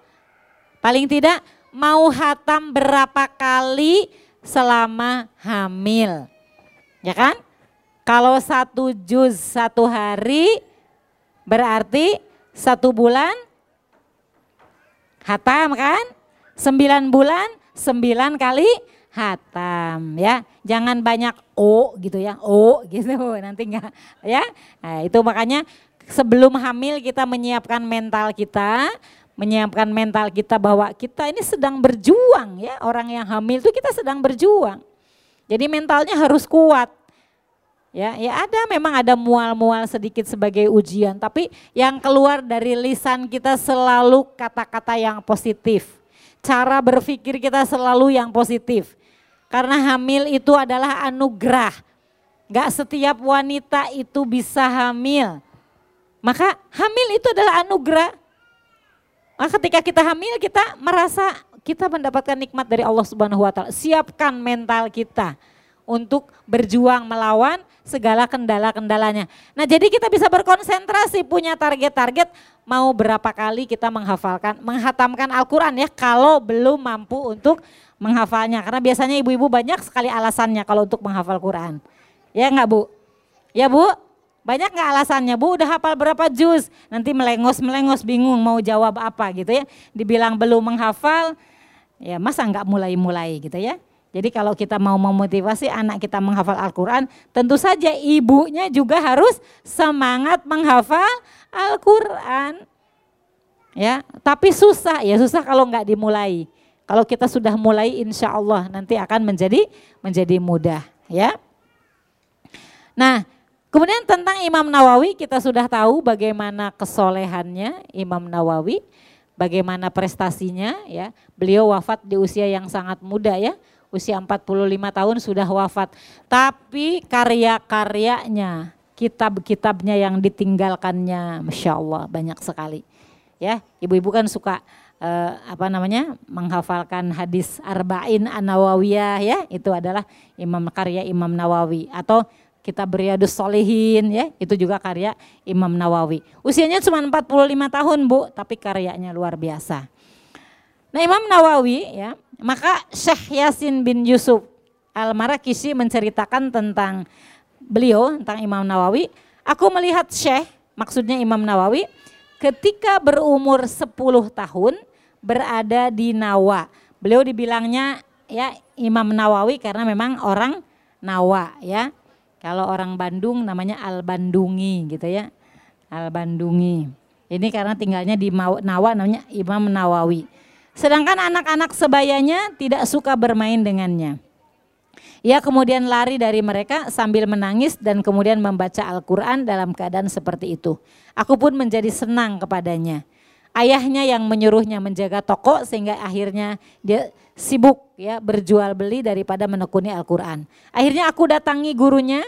paling tidak mau hatam berapa kali selama hamil. Ya kan? Kalau satu juz satu hari berarti satu bulan hatam kan? Sembilan bulan, sembilan kali hatam ya. Jangan banyak o gitu ya. O gitu [laughs] nanti enggak ya. Nah, itu makanya sebelum hamil kita menyiapkan mental kita, menyiapkan mental kita bahwa kita ini sedang berjuang ya. Orang yang hamil itu kita sedang berjuang. Jadi mentalnya harus kuat. Ya, ya ada memang ada mual-mual sedikit sebagai ujian, tapi yang keluar dari lisan kita selalu kata-kata yang positif. Cara berpikir kita selalu yang positif. Karena hamil itu adalah anugerah. Gak setiap wanita itu bisa hamil. Maka hamil itu adalah anugerah. Maka ketika kita hamil kita merasa kita mendapatkan nikmat dari Allah Subhanahu wa taala. Siapkan mental kita untuk berjuang melawan segala kendala-kendalanya. Nah jadi kita bisa berkonsentrasi punya target-target mau berapa kali kita menghafalkan, menghatamkan Al-Quran ya kalau belum mampu untuk menghafalnya. Karena biasanya ibu-ibu banyak sekali alasannya kalau untuk menghafal Quran. Ya enggak Bu? Ya Bu? Banyak nggak alasannya, Bu udah hafal berapa juz? Nanti melengos-melengos bingung mau jawab apa gitu ya. Dibilang belum menghafal, ya masa nggak mulai-mulai gitu ya. Jadi kalau kita mau memotivasi anak kita menghafal Al-Quran, tentu saja ibunya juga harus semangat menghafal Al-Quran. Ya, tapi susah ya susah kalau nggak dimulai. Kalau kita sudah mulai, insya Allah nanti akan menjadi menjadi mudah. Ya. Nah, kemudian tentang Imam Nawawi kita sudah tahu bagaimana kesolehannya Imam Nawawi, bagaimana prestasinya. Ya, beliau wafat di usia yang sangat muda ya usia 45 tahun sudah wafat. Tapi karya-karyanya, kitab-kitabnya yang ditinggalkannya, Masya Allah banyak sekali. Ya, ibu-ibu kan suka eh, apa namanya menghafalkan hadis arba'in an-nawawiyah ya, itu adalah imam karya Imam Nawawi atau kita beriadus solehin ya, itu juga karya Imam Nawawi. Usianya cuma 45 tahun Bu, tapi karyanya luar biasa. Nah Imam Nawawi ya, maka Syekh Yasin bin Yusuf Al-Marakisi menceritakan tentang beliau, tentang Imam Nawawi. Aku melihat Syekh, maksudnya Imam Nawawi, ketika berumur 10 tahun berada di Nawa. Beliau dibilangnya ya Imam Nawawi karena memang orang Nawa ya. Kalau orang Bandung namanya Al-Bandungi gitu ya. Al-Bandungi. Ini karena tinggalnya di Nawa namanya Imam Nawawi. Sedangkan anak-anak sebayanya tidak suka bermain dengannya. Ia kemudian lari dari mereka sambil menangis dan kemudian membaca Al-Quran dalam keadaan seperti itu. Aku pun menjadi senang kepadanya. Ayahnya yang menyuruhnya menjaga toko sehingga akhirnya dia sibuk ya berjual beli daripada menekuni Al-Quran. Akhirnya aku datangi gurunya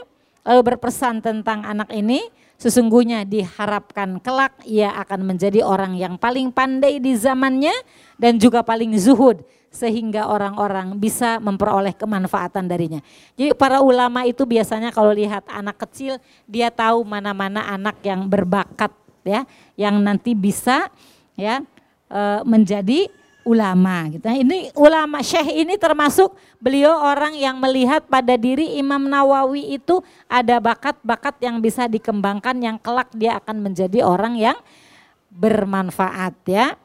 lalu berpesan tentang anak ini Sesungguhnya diharapkan kelak ia akan menjadi orang yang paling pandai di zamannya dan juga paling zuhud sehingga orang-orang bisa memperoleh kemanfaatan darinya. Jadi para ulama itu biasanya kalau lihat anak kecil dia tahu mana-mana anak yang berbakat ya, yang nanti bisa ya eh, menjadi ulama gitu. Nah, ini ulama Syekh ini termasuk beliau orang yang melihat pada diri Imam Nawawi itu ada bakat-bakat yang bisa dikembangkan yang kelak dia akan menjadi orang yang bermanfaat ya.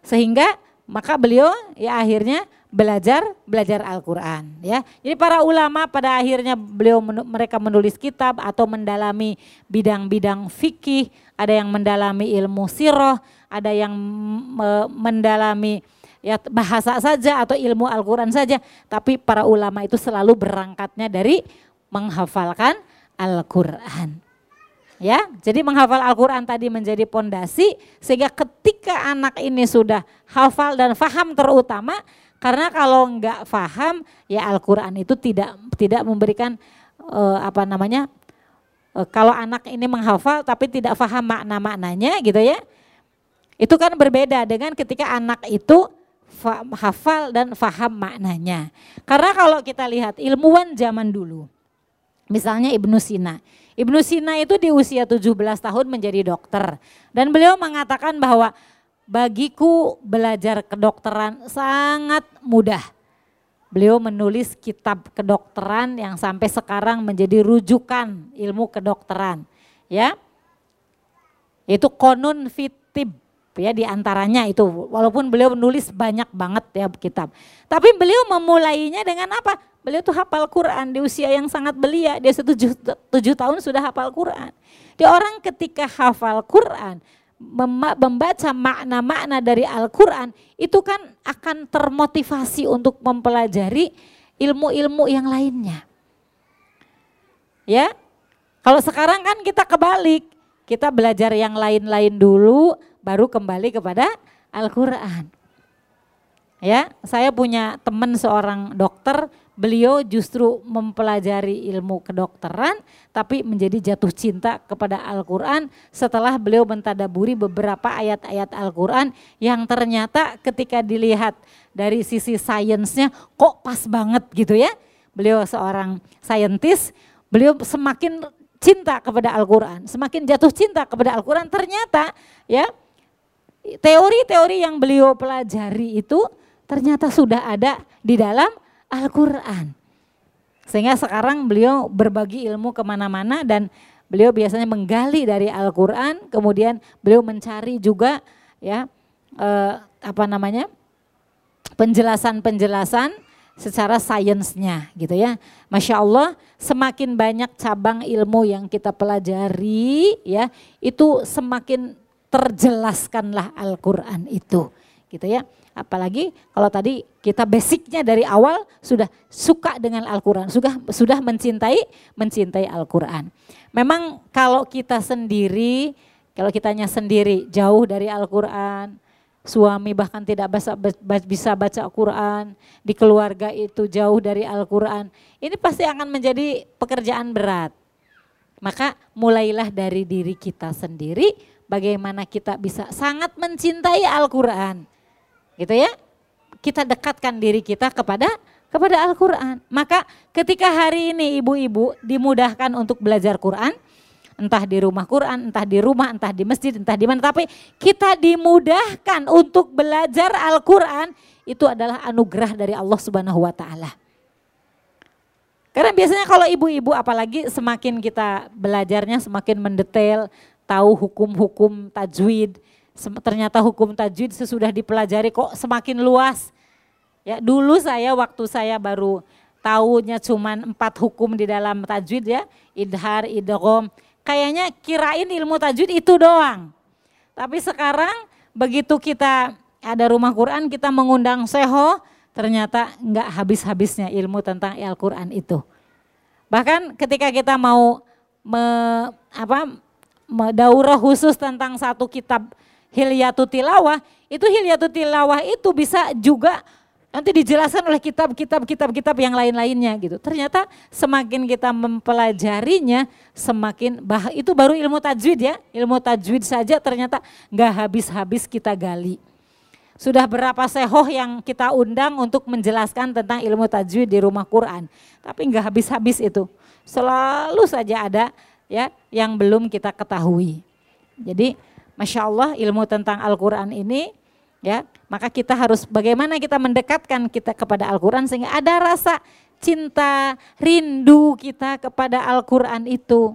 Sehingga maka beliau ya akhirnya belajar belajar Al-Qur'an ya. Jadi para ulama pada akhirnya beliau mereka menulis kitab atau mendalami bidang-bidang fikih, ada yang mendalami ilmu sirah, ada yang mendalami ya bahasa saja atau ilmu Al-Quran saja. Tapi para ulama itu selalu berangkatnya dari menghafalkan Al-Quran. Ya, jadi menghafal Al-Quran tadi menjadi pondasi sehingga ketika anak ini sudah hafal dan faham terutama karena kalau enggak faham ya Al-Quran itu tidak tidak memberikan uh, apa namanya uh, kalau anak ini menghafal tapi tidak faham makna-maknanya gitu ya itu kan berbeda dengan ketika anak itu hafal dan faham maknanya. Karena kalau kita lihat ilmuwan zaman dulu, misalnya Ibnu Sina. Ibnu Sina itu di usia 17 tahun menjadi dokter. Dan beliau mengatakan bahwa bagiku belajar kedokteran sangat mudah. Beliau menulis kitab kedokteran yang sampai sekarang menjadi rujukan ilmu kedokteran. Ya, itu konun fitib ya di antaranya itu walaupun beliau menulis banyak banget ya kitab. Tapi beliau memulainya dengan apa? Beliau tuh hafal Quran di usia yang sangat belia, dia tujuh, tujuh tahun sudah hafal Quran. Dia orang ketika hafal Quran, membaca makna-makna dari Al-Quran itu kan akan termotivasi untuk mempelajari ilmu-ilmu yang lainnya. Ya, kalau sekarang kan kita kebalik, kita belajar yang lain-lain dulu, baru kembali kepada Al-Quran. Ya, saya punya teman seorang dokter, beliau justru mempelajari ilmu kedokteran, tapi menjadi jatuh cinta kepada Al-Quran setelah beliau mentadaburi beberapa ayat-ayat Al-Quran yang ternyata ketika dilihat dari sisi sainsnya kok pas banget gitu ya. Beliau seorang saintis, beliau semakin cinta kepada Al-Quran, semakin jatuh cinta kepada Al-Quran ternyata ya teori-teori yang beliau pelajari itu ternyata sudah ada di dalam Al-Quran. Sehingga sekarang beliau berbagi ilmu ke mana-mana dan beliau biasanya menggali dari Al-Quran, kemudian beliau mencari juga ya eh, apa namanya penjelasan-penjelasan secara sainsnya gitu ya. Masya Allah semakin banyak cabang ilmu yang kita pelajari ya itu semakin terjelaskanlah Al-Quran itu gitu ya. Apalagi kalau tadi kita basicnya dari awal sudah suka dengan Al-Quran, sudah sudah mencintai mencintai Al-Quran. Memang kalau kita sendiri, kalau kitanya sendiri jauh dari Al-Quran, suami bahkan tidak bisa, bisa baca Al-Quran, di keluarga itu jauh dari Al-Quran, ini pasti akan menjadi pekerjaan berat. Maka mulailah dari diri kita sendiri, bagaimana kita bisa sangat mencintai Al-Quran gitu ya. Kita dekatkan diri kita kepada kepada Al-Quran. Maka ketika hari ini ibu-ibu dimudahkan untuk belajar Quran, entah di rumah Quran, entah di rumah, entah di masjid, entah di mana, tapi kita dimudahkan untuk belajar Al-Quran, itu adalah anugerah dari Allah Subhanahu wa Ta'ala. Karena biasanya kalau ibu-ibu, apalagi semakin kita belajarnya, semakin mendetail, tahu hukum-hukum tajwid, ternyata hukum tajwid sesudah dipelajari kok semakin luas. Ya, dulu saya waktu saya baru tahunya cuma empat hukum di dalam tajwid ya, idhar, idgham. Kayaknya kirain ilmu tajwid itu doang. Tapi sekarang begitu kita ada rumah Quran, kita mengundang seho, ternyata enggak habis-habisnya ilmu tentang Al-Quran itu. Bahkan ketika kita mau me, apa, daurah khusus tentang satu kitab Hilyatu Tilawah, itu Hilyatu Tilawah itu bisa juga nanti dijelaskan oleh kitab-kitab kitab-kitab yang lain-lainnya gitu. Ternyata semakin kita mempelajarinya, semakin bah itu baru ilmu tajwid ya. Ilmu tajwid saja ternyata nggak habis-habis kita gali. Sudah berapa sehoh yang kita undang untuk menjelaskan tentang ilmu tajwid di rumah Quran. Tapi nggak habis-habis itu. Selalu saja ada ya yang belum kita ketahui. Jadi Masya Allah ilmu tentang Al-Quran ini ya maka kita harus bagaimana kita mendekatkan kita kepada Al-Quran sehingga ada rasa cinta, rindu kita kepada Al-Quran itu.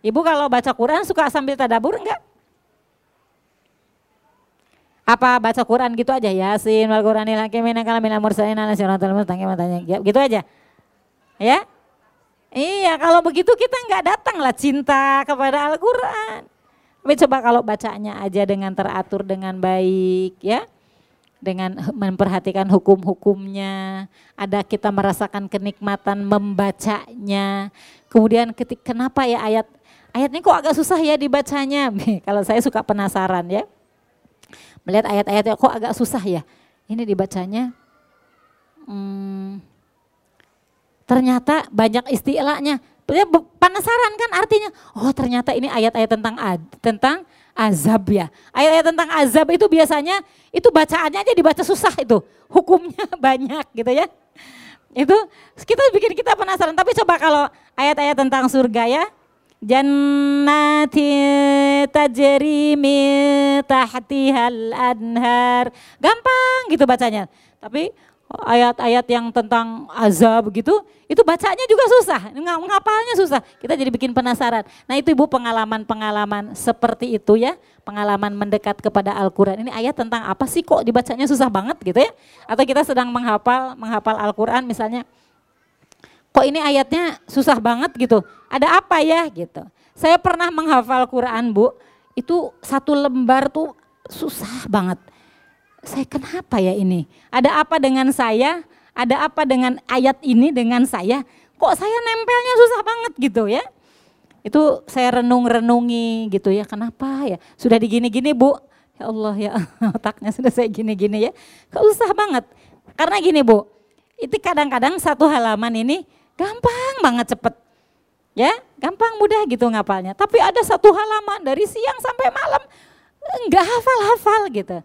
Ibu kalau baca Quran suka sambil tadabur enggak? Apa baca Quran gitu aja Yasin wal Qur'anil hakim innaka laminal mursalin gitu aja. Ya? Iya, kalau begitu kita enggak datang lah cinta kepada Al-Qur'an. Tapi coba kalau bacanya aja dengan teratur dengan baik ya. Dengan memperhatikan hukum-hukumnya, ada kita merasakan kenikmatan membacanya. Kemudian ketik kenapa ya ayat ayat ini kok agak susah ya dibacanya? [laughs] kalau saya suka penasaran ya. Melihat ayat-ayatnya kok agak susah ya. Ini dibacanya hmm, ternyata banyak istilahnya penasaran kan artinya, oh ternyata ini ayat-ayat tentang tentang azab ya. Ayat-ayat tentang azab itu biasanya itu bacaannya aja dibaca susah itu. Hukumnya [laughs] banyak gitu ya. Itu kita bikin kita penasaran. Tapi coba kalau ayat-ayat tentang surga ya. Jannati tajri min tahtihal anhar. Gampang gitu bacanya. Tapi ayat-ayat yang tentang azab gitu, itu bacanya juga susah, ngapalnya susah. Kita jadi bikin penasaran. Nah itu ibu pengalaman-pengalaman seperti itu ya, pengalaman mendekat kepada Al-Quran. Ini ayat tentang apa sih kok dibacanya susah banget gitu ya? Atau kita sedang menghafal menghafal Al-Quran misalnya, kok ini ayatnya susah banget gitu, ada apa ya gitu. Saya pernah menghafal Quran bu, itu satu lembar tuh susah banget saya kenapa ya ini? Ada apa dengan saya? Ada apa dengan ayat ini dengan saya? Kok saya nempelnya susah banget gitu ya? Itu saya renung-renungi gitu ya. Kenapa ya? Sudah digini-gini bu. Ya Allah ya [laughs] otaknya sudah saya gini-gini ya. Kok susah banget. Karena gini bu. Itu kadang-kadang satu halaman ini gampang banget cepet. Ya, gampang mudah gitu ngapalnya. Tapi ada satu halaman dari siang sampai malam enggak hafal-hafal gitu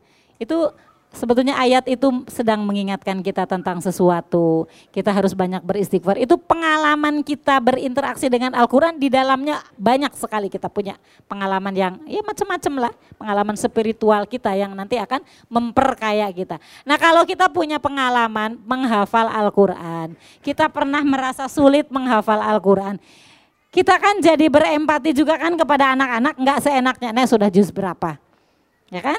itu sebetulnya ayat itu sedang mengingatkan kita tentang sesuatu. Kita harus banyak beristighfar. Itu pengalaman kita berinteraksi dengan Al-Quran di dalamnya banyak sekali kita punya pengalaman yang ya macam-macam lah. Pengalaman spiritual kita yang nanti akan memperkaya kita. Nah kalau kita punya pengalaman menghafal Al-Quran. Kita pernah merasa sulit menghafal Al-Quran. Kita kan jadi berempati juga kan kepada anak-anak nggak seenaknya. Nah sudah juz berapa? Ya kan?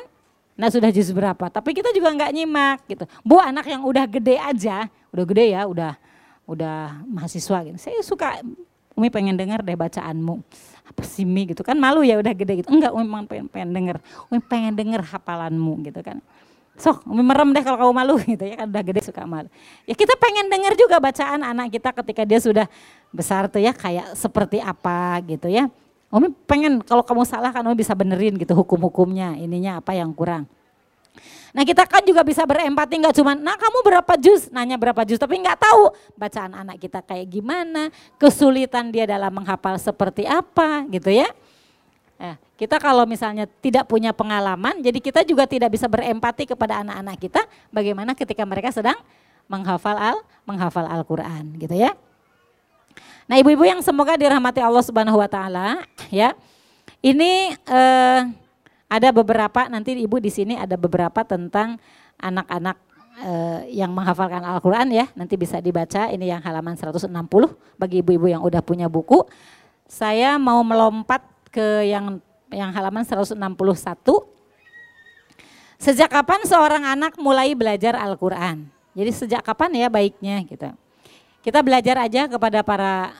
Nah sudah juz berapa? Tapi kita juga nggak nyimak gitu. Bu anak yang udah gede aja, udah gede ya, udah udah mahasiswa gitu. Saya suka Umi pengen dengar deh bacaanmu. Apa sih Mi gitu kan malu ya udah gede gitu. Enggak Umi pengen, pengen denger. Umi pengen denger hafalanmu gitu kan. Sok Umi merem deh kalau kamu malu [laughs] gitu ya kan udah gede suka malu. Ya kita pengen denger juga bacaan anak kita ketika dia sudah besar tuh ya kayak seperti apa gitu ya. Umi pengen kalau kamu salah kan Umi bisa benerin gitu hukum-hukumnya, ininya apa yang kurang. Nah kita kan juga bisa berempati nggak cuma, nah kamu berapa jus, nanya berapa jus, tapi nggak tahu bacaan anak kita kayak gimana, kesulitan dia dalam menghafal seperti apa gitu ya. Nah, kita kalau misalnya tidak punya pengalaman, jadi kita juga tidak bisa berempati kepada anak-anak kita, bagaimana ketika mereka sedang menghafal al, menghafal Al-Quran gitu ya. Nah, ibu-ibu yang semoga dirahmati Allah Subhanahu wa taala, ya. Ini eh, ada beberapa nanti ibu di sini ada beberapa tentang anak-anak eh, yang menghafalkan Al-Qur'an ya. Nanti bisa dibaca ini yang halaman 160 bagi ibu-ibu yang udah punya buku. Saya mau melompat ke yang yang halaman 161. Sejak kapan seorang anak mulai belajar Al-Qur'an? Jadi sejak kapan ya baiknya gitu. Kita belajar aja kepada para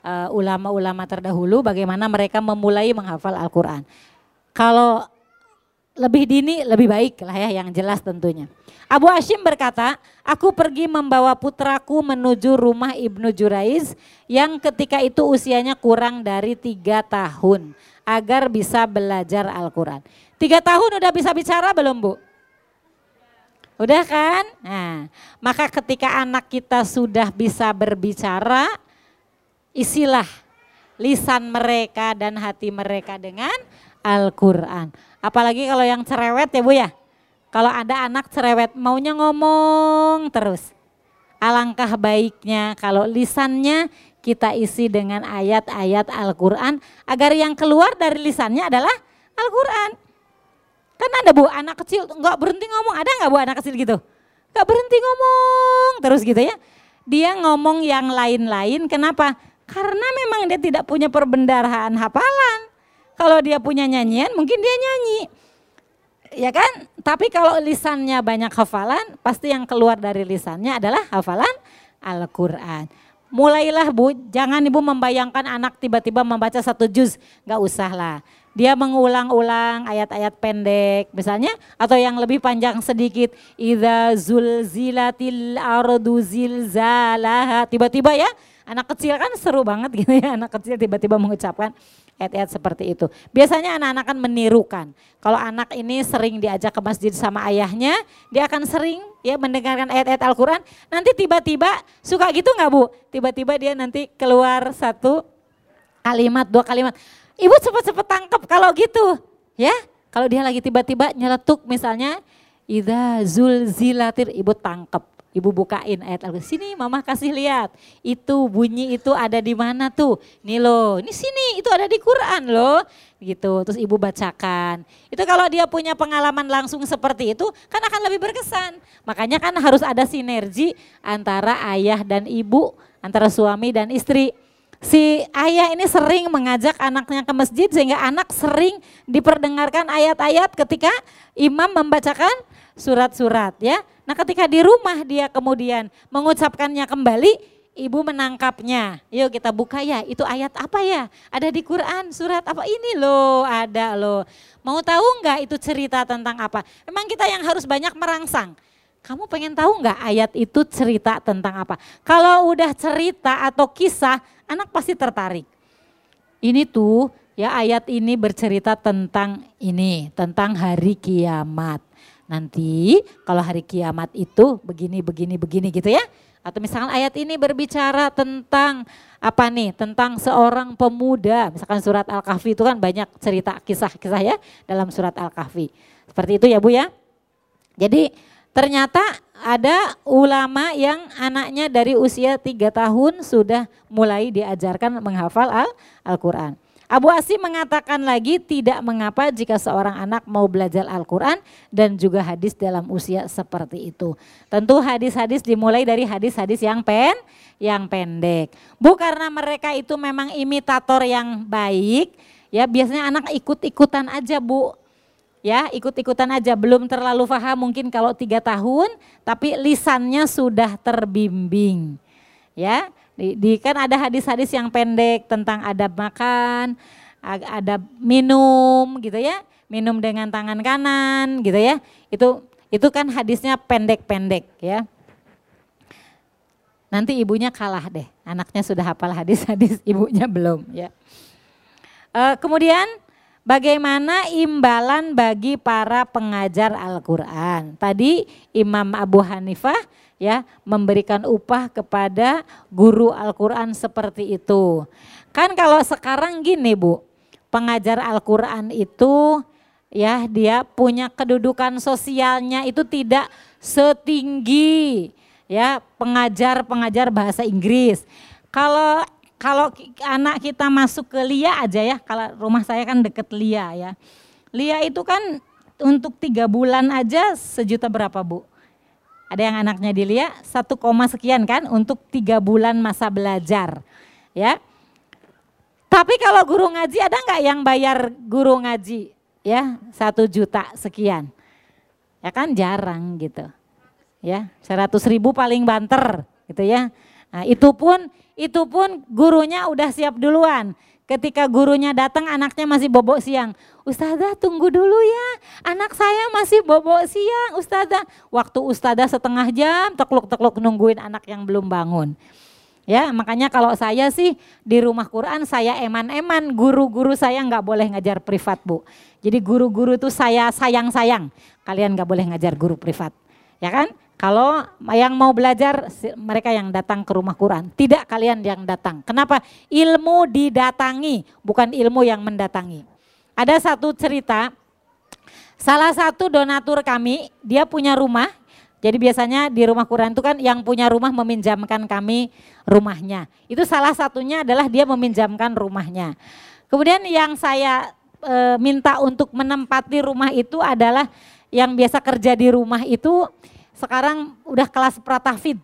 uh, ulama-ulama terdahulu bagaimana mereka memulai menghafal Al-Quran. Kalau lebih dini lebih baik lah ya yang jelas tentunya. Abu Hashim berkata, aku pergi membawa putraku menuju rumah Ibnu Juraiz yang ketika itu usianya kurang dari tiga tahun agar bisa belajar Al-Quran. Tiga tahun udah bisa bicara belum bu? Udah kan? Nah, maka ketika anak kita sudah bisa berbicara, isilah lisan mereka dan hati mereka dengan Al-Quran. Apalagi kalau yang cerewet ya Bu ya. Kalau ada anak cerewet maunya ngomong terus. Alangkah baiknya kalau lisannya kita isi dengan ayat-ayat Al-Quran agar yang keluar dari lisannya adalah Al-Quran. Kan ada bu anak kecil nggak berhenti ngomong, ada nggak bu anak kecil gitu? Nggak berhenti ngomong terus gitu ya. Dia ngomong yang lain-lain, kenapa? Karena memang dia tidak punya perbendaharaan hafalan. Kalau dia punya nyanyian mungkin dia nyanyi. Ya kan? Tapi kalau lisannya banyak hafalan, pasti yang keluar dari lisannya adalah hafalan Al-Quran. Mulailah bu, jangan ibu membayangkan anak tiba-tiba membaca satu juz, nggak usah lah dia mengulang-ulang ayat-ayat pendek misalnya atau yang lebih panjang sedikit idza zulzilatil ardu zilzalaha tiba-tiba ya anak kecil kan seru banget gitu ya anak kecil tiba-tiba mengucapkan ayat-ayat seperti itu. Biasanya anak-anak kan menirukan. Kalau anak ini sering diajak ke masjid sama ayahnya, dia akan sering ya mendengarkan ayat-ayat Al-Quran. Nanti tiba-tiba suka gitu nggak bu? Tiba-tiba dia nanti keluar satu kalimat, dua kalimat. Ibu cepat-cepat tangkap kalau gitu. Ya, kalau dia lagi tiba-tiba nyeletuk misalnya, Ida zul zilatir, ibu tangkap. Ibu bukain ayat Al-Quran. Sini mama kasih lihat. Itu bunyi itu ada di mana tuh. Nih loh, ini sini itu ada di Quran loh. Gitu, terus ibu bacakan. Itu kalau dia punya pengalaman langsung seperti itu kan akan lebih berkesan. Makanya kan harus ada sinergi antara ayah dan ibu, antara suami dan istri. Si ayah ini sering mengajak anaknya ke masjid sehingga anak sering diperdengarkan ayat-ayat ketika imam membacakan surat-surat ya. Nah ketika di rumah dia kemudian mengucapkannya kembali, ibu menangkapnya. Yuk kita buka ya, itu ayat apa ya? Ada di Quran, surat apa ini loh, ada loh. Mau tahu nggak itu cerita tentang apa? Memang kita yang harus banyak merangsang. Kamu pengen tahu nggak ayat itu cerita tentang apa? Kalau udah cerita atau kisah, anak pasti tertarik. Ini tuh ya ayat ini bercerita tentang ini, tentang hari kiamat. Nanti kalau hari kiamat itu begini, begini, begini gitu ya. Atau misalkan ayat ini berbicara tentang apa nih? Tentang seorang pemuda. Misalkan surat Al-Kahfi itu kan banyak cerita kisah-kisah ya dalam surat Al-Kahfi. Seperti itu ya Bu ya. Jadi ternyata ada ulama yang anaknya dari usia tiga tahun sudah mulai diajarkan menghafal Al-Quran. Abu Asim mengatakan lagi tidak mengapa jika seorang anak mau belajar Al-Quran dan juga hadis dalam usia seperti itu. Tentu hadis-hadis dimulai dari hadis-hadis yang pen, yang pendek. Bu karena mereka itu memang imitator yang baik, ya biasanya anak ikut-ikutan aja bu. Ya ikut-ikutan aja, belum terlalu paham mungkin kalau tiga tahun, tapi lisannya sudah terbimbing. Ya, di, di kan ada hadis-hadis yang pendek tentang adab makan, ada minum gitu ya, minum dengan tangan kanan gitu ya. Itu itu kan hadisnya pendek-pendek ya. Nanti ibunya kalah deh, anaknya sudah hafal hadis-hadis, [laughs] ibunya belum ya. E, kemudian bagaimana imbalan bagi para pengajar Al-Quran? Tadi Imam Abu Hanifah ya memberikan upah kepada guru Al-Qur'an seperti itu. Kan kalau sekarang gini Bu, pengajar Al-Qur'an itu ya dia punya kedudukan sosialnya itu tidak setinggi ya pengajar-pengajar bahasa Inggris. Kalau kalau anak kita masuk ke LIA aja ya, kalau rumah saya kan deket LIA ya. LIA itu kan untuk tiga bulan aja sejuta berapa bu? Ada yang anaknya Dilia satu koma sekian kan untuk tiga bulan masa belajar, ya. Tapi kalau guru ngaji ada nggak yang bayar guru ngaji ya satu juta sekian? Ya kan jarang gitu, ya seratus ribu paling banter gitu ya. Nah, itu pun itu pun gurunya udah siap duluan. Ketika gurunya datang anaknya masih bobok siang. Ustazah tunggu dulu ya, anak saya masih bobok siang Ustazah. Waktu Ustazah setengah jam tekluk-tekluk nungguin anak yang belum bangun. Ya makanya kalau saya sih di rumah Quran saya eman-eman guru-guru saya nggak boleh ngajar privat bu. Jadi guru-guru itu saya sayang-sayang. Kalian nggak boleh ngajar guru privat. Ya kan? Kalau yang mau belajar mereka yang datang ke rumah Quran, tidak kalian yang datang. Kenapa? Ilmu didatangi, bukan ilmu yang mendatangi. Ada satu cerita, salah satu donatur kami, dia punya rumah. Jadi biasanya di rumah Quran itu kan yang punya rumah meminjamkan kami rumahnya. Itu salah satunya adalah dia meminjamkan rumahnya. Kemudian yang saya e, minta untuk menempati rumah itu adalah yang biasa kerja di rumah itu sekarang udah kelas pratafid.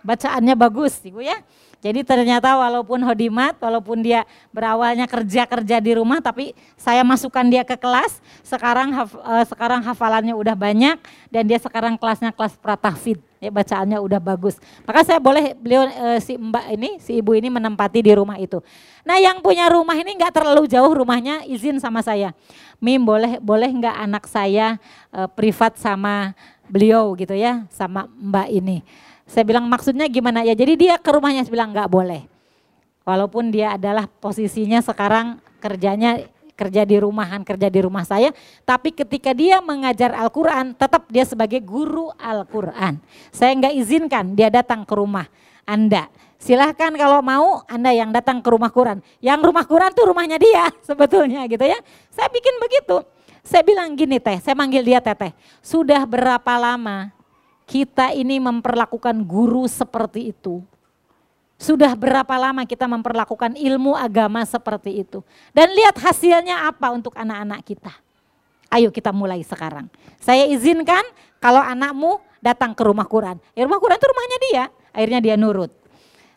Bacaannya bagus, Ibu ya. Jadi ternyata walaupun hodimat, walaupun dia berawalnya kerja-kerja di rumah, tapi saya masukkan dia ke kelas. Sekarang haf, uh, sekarang hafalannya udah banyak dan dia sekarang kelasnya kelas pratafid. Ya bacaannya udah bagus. Maka saya boleh beliau uh, si Mbak ini, si ibu ini menempati di rumah itu. Nah yang punya rumah ini nggak terlalu jauh rumahnya, izin sama saya. Mim boleh boleh nggak anak saya uh, privat sama beliau gitu ya sama mbak ini. Saya bilang maksudnya gimana ya? Jadi dia ke rumahnya saya bilang nggak boleh. Walaupun dia adalah posisinya sekarang kerjanya kerja di rumahan, kerja di rumah saya, tapi ketika dia mengajar Al-Quran, tetap dia sebagai guru Al-Quran. Saya nggak izinkan dia datang ke rumah Anda. Silahkan kalau mau Anda yang datang ke rumah Quran. Yang rumah Quran tuh rumahnya dia [laughs] sebetulnya gitu ya. Saya bikin begitu. Saya bilang gini teh, saya manggil dia teteh. Sudah berapa lama kita ini memperlakukan guru seperti itu? Sudah berapa lama kita memperlakukan ilmu agama seperti itu? Dan lihat hasilnya apa untuk anak-anak kita. Ayo kita mulai sekarang. Saya izinkan kalau anakmu datang ke rumah Quran. Ya rumah Quran itu rumahnya dia. Akhirnya dia nurut.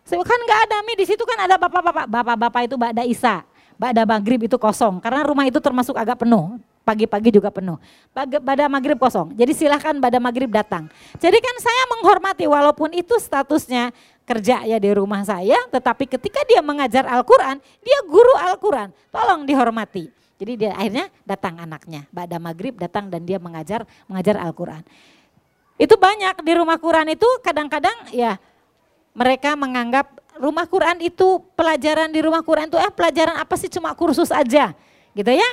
Saya kan nggak ada mi di situ kan ada bapak-bapak. Bapak-bapak itu Ba'da Isa. Ba'da Maghrib itu kosong. Karena rumah itu termasuk agak penuh. Pagi-pagi juga penuh. Pada maghrib kosong. Jadi silahkan pada maghrib datang. Jadi kan saya menghormati walaupun itu statusnya kerja ya di rumah saya, tetapi ketika dia mengajar Al-Quran, dia guru Al-Quran, tolong dihormati. Jadi dia akhirnya datang anaknya, pada maghrib datang dan dia mengajar mengajar Al-Quran. Itu banyak di rumah Quran itu kadang-kadang ya mereka menganggap rumah Quran itu pelajaran di rumah Quran itu eh pelajaran apa sih cuma kursus aja gitu ya.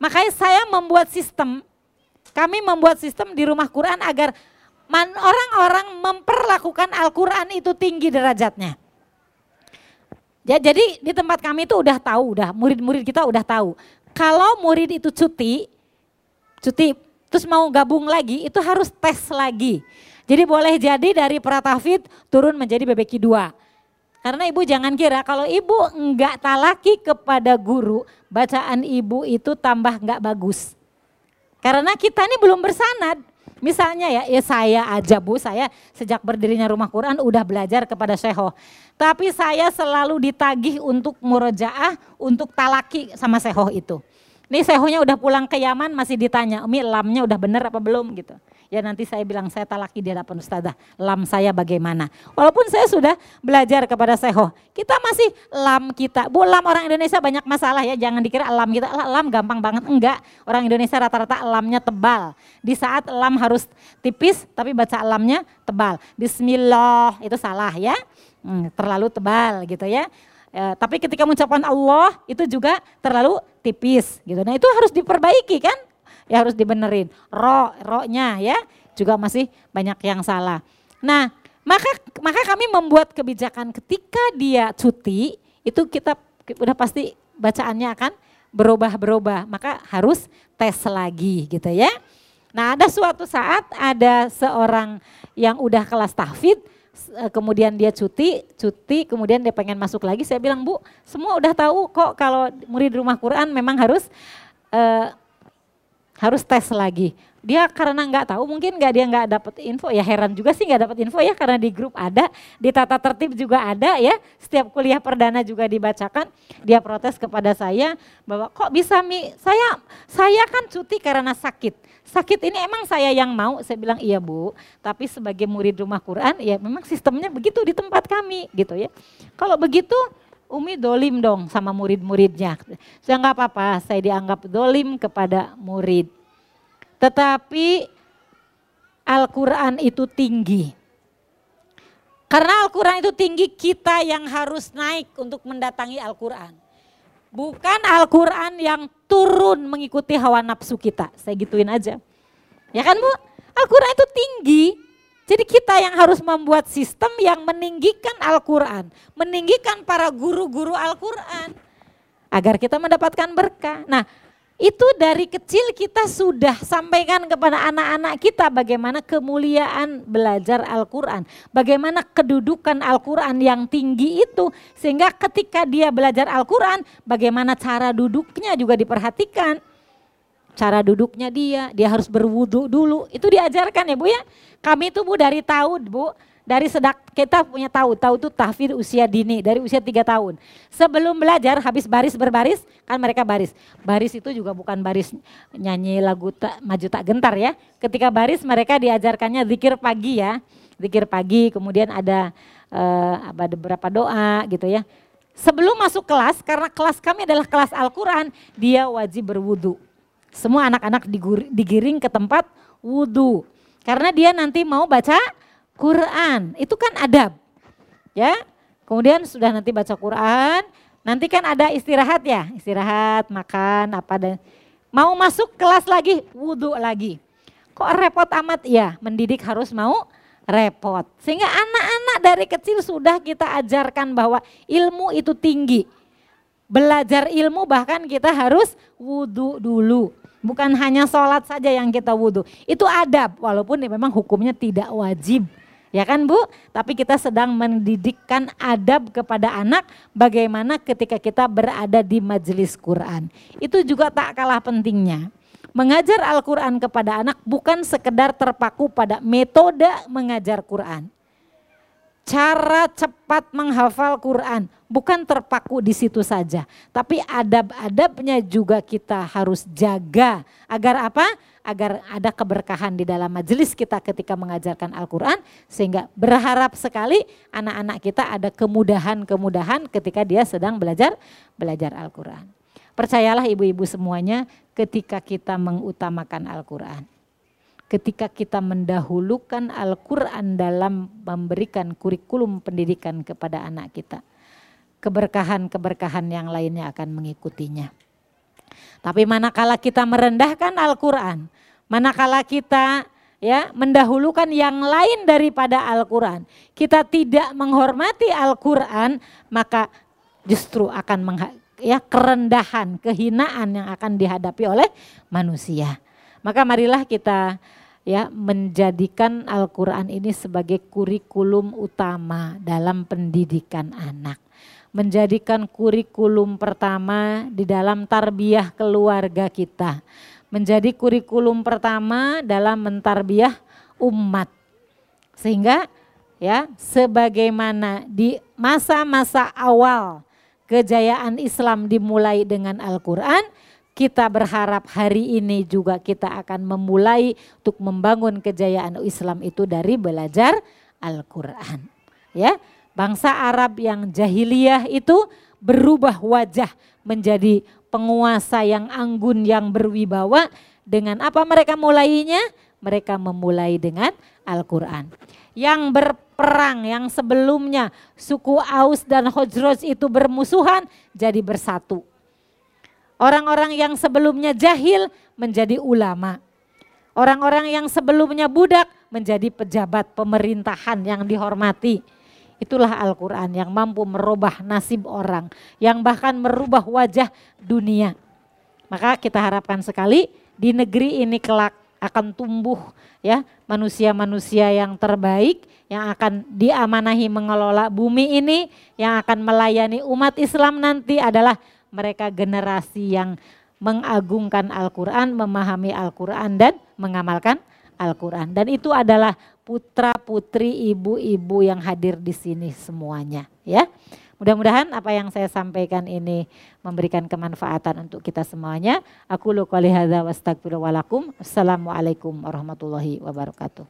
Makanya saya membuat sistem, kami membuat sistem di rumah Quran agar orang-orang memperlakukan Al-Quran itu tinggi derajatnya. Ya, jadi di tempat kami itu udah tahu, udah murid-murid kita udah tahu. Kalau murid itu cuti, cuti terus mau gabung lagi, itu harus tes lagi. Jadi boleh jadi dari Pratafid turun menjadi BBQ 2. Karena ibu jangan kira kalau ibu enggak talaki kepada guru, bacaan ibu itu tambah enggak bagus. Karena kita ini belum bersanad. Misalnya ya, ya saya aja Bu, saya sejak berdirinya rumah Quran udah belajar kepada Syekho. Tapi saya selalu ditagih untuk murojaah, untuk talaki sama Syekho itu. Ini sehonya udah pulang ke Yaman masih ditanya, Umi lamnya udah bener apa belum gitu. Ya nanti saya bilang saya talaki di hadapan ustazah, lam saya bagaimana. Walaupun saya sudah belajar kepada seho, kita masih lam kita. Bu lam orang Indonesia banyak masalah ya, jangan dikira lam kita, lam gampang banget. Enggak, orang Indonesia rata-rata lamnya tebal. Di saat lam harus tipis tapi baca lamnya tebal. Bismillah itu salah ya, hmm, terlalu tebal gitu ya. Ya, tapi ketika mengucapkan Allah itu juga terlalu tipis gitu. Nah itu harus diperbaiki kan? Ya harus dibenerin. Ro, ro-nya ya juga masih banyak yang salah. Nah maka maka kami membuat kebijakan ketika dia cuti itu kita udah pasti bacaannya akan berubah-berubah. Maka harus tes lagi gitu ya. Nah ada suatu saat ada seorang yang udah kelas tahfidz Eh, kemudian dia cuti, cuti, kemudian dia pengen masuk lagi. Saya bilang, Bu, semua udah tahu kok kalau murid rumah Quran memang harus uh, harus tes lagi. Dia karena nggak tahu, mungkin nggak dia nggak dapat info. Ya heran juga sih nggak dapat info ya karena di grup ada, di tata tertib juga ada ya. Setiap kuliah perdana juga dibacakan. Dia protes kepada saya bahwa kok bisa mi, saya saya kan cuti karena sakit sakit ini emang saya yang mau? Saya bilang iya bu, tapi sebagai murid rumah Quran ya memang sistemnya begitu di tempat kami gitu ya. Kalau begitu Umi dolim dong sama murid-muridnya. Saya nggak apa-apa, saya dianggap dolim kepada murid. Tetapi Al-Quran itu tinggi. Karena Al-Quran itu tinggi, kita yang harus naik untuk mendatangi Al-Quran. Bukan Al-Quran yang turun mengikuti hawa nafsu kita. Saya gituin aja. Ya kan Bu? Al-Quran itu tinggi. Jadi kita yang harus membuat sistem yang meninggikan Al-Quran. Meninggikan para guru-guru Al-Quran. Agar kita mendapatkan berkah. Nah itu dari kecil kita sudah sampaikan kepada anak-anak kita bagaimana kemuliaan belajar Al-Quran. Bagaimana kedudukan Al-Quran yang tinggi itu. Sehingga ketika dia belajar Al-Quran, bagaimana cara duduknya juga diperhatikan. Cara duduknya dia, dia harus berwudu dulu. Itu diajarkan ya Bu ya. Kami itu Bu dari tahun Bu, dari sedak kita punya tahu tahu itu tahfidz usia dini dari usia tiga tahun. Sebelum belajar habis baris berbaris kan mereka baris. Baris itu juga bukan baris nyanyi lagu tak, maju tak gentar ya. Ketika baris mereka diajarkannya zikir pagi ya. Zikir pagi kemudian ada uh, ada beberapa doa gitu ya. Sebelum masuk kelas karena kelas kami adalah kelas Al-Quran dia wajib berwudu semua anak-anak digiring ke tempat wudhu karena dia nanti mau baca Quran. Itu kan adab. Ya. Kemudian sudah nanti baca Quran, nanti kan ada istirahat ya, istirahat, makan apa dan mau masuk kelas lagi, wudhu lagi. Kok repot amat? Ya, mendidik harus mau repot. Sehingga anak-anak dari kecil sudah kita ajarkan bahwa ilmu itu tinggi. Belajar ilmu bahkan kita harus wudhu dulu. Bukan hanya sholat saja yang kita wudhu. Itu adab, walaupun memang hukumnya tidak wajib. Ya kan Bu? Tapi kita sedang mendidikkan adab kepada anak bagaimana ketika kita berada di majelis Quran. Itu juga tak kalah pentingnya. Mengajar Al-Quran kepada anak bukan sekedar terpaku pada metode mengajar Quran cara cepat menghafal Quran bukan terpaku di situ saja, tapi adab-adabnya juga kita harus jaga agar apa? Agar ada keberkahan di dalam majelis kita ketika mengajarkan Al-Quran sehingga berharap sekali anak-anak kita ada kemudahan-kemudahan ketika dia sedang belajar belajar Al-Quran. Percayalah ibu-ibu semuanya ketika kita mengutamakan Al-Quran ketika kita mendahulukan Al-Quran dalam memberikan kurikulum pendidikan kepada anak kita. Keberkahan-keberkahan yang lainnya akan mengikutinya. Tapi manakala kita merendahkan Al-Quran, manakala kita ya mendahulukan yang lain daripada Al-Quran, kita tidak menghormati Al-Quran, maka justru akan ya kerendahan, kehinaan yang akan dihadapi oleh manusia. Maka marilah kita ya menjadikan Al-Qur'an ini sebagai kurikulum utama dalam pendidikan anak. Menjadikan kurikulum pertama di dalam tarbiyah keluarga kita. Menjadi kurikulum pertama dalam mentarbiah umat. Sehingga ya sebagaimana di masa-masa awal kejayaan Islam dimulai dengan Al-Qur'an, kita berharap hari ini juga kita akan memulai untuk membangun kejayaan Islam itu dari belajar Al-Quran. Ya, bangsa Arab yang jahiliyah itu berubah wajah menjadi penguasa yang anggun yang berwibawa dengan apa mereka mulainya? Mereka memulai dengan Al-Quran. Yang berperang yang sebelumnya suku Aus dan Khosrow itu bermusuhan jadi bersatu Orang-orang yang sebelumnya jahil menjadi ulama. Orang-orang yang sebelumnya budak menjadi pejabat pemerintahan yang dihormati. Itulah Al-Quran yang mampu merubah nasib orang, yang bahkan merubah wajah dunia. Maka kita harapkan sekali di negeri ini kelak akan tumbuh ya manusia-manusia yang terbaik yang akan diamanahi mengelola bumi ini, yang akan melayani umat Islam nanti adalah mereka generasi yang mengagungkan Al-Quran, memahami Al-Quran dan mengamalkan Al-Quran. Dan itu adalah putra putri ibu-ibu yang hadir di sini semuanya ya. Mudah-mudahan apa yang saya sampaikan ini memberikan kemanfaatan untuk kita semuanya. Aku lu hadza. Assalamualaikum warahmatullahi wabarakatuh.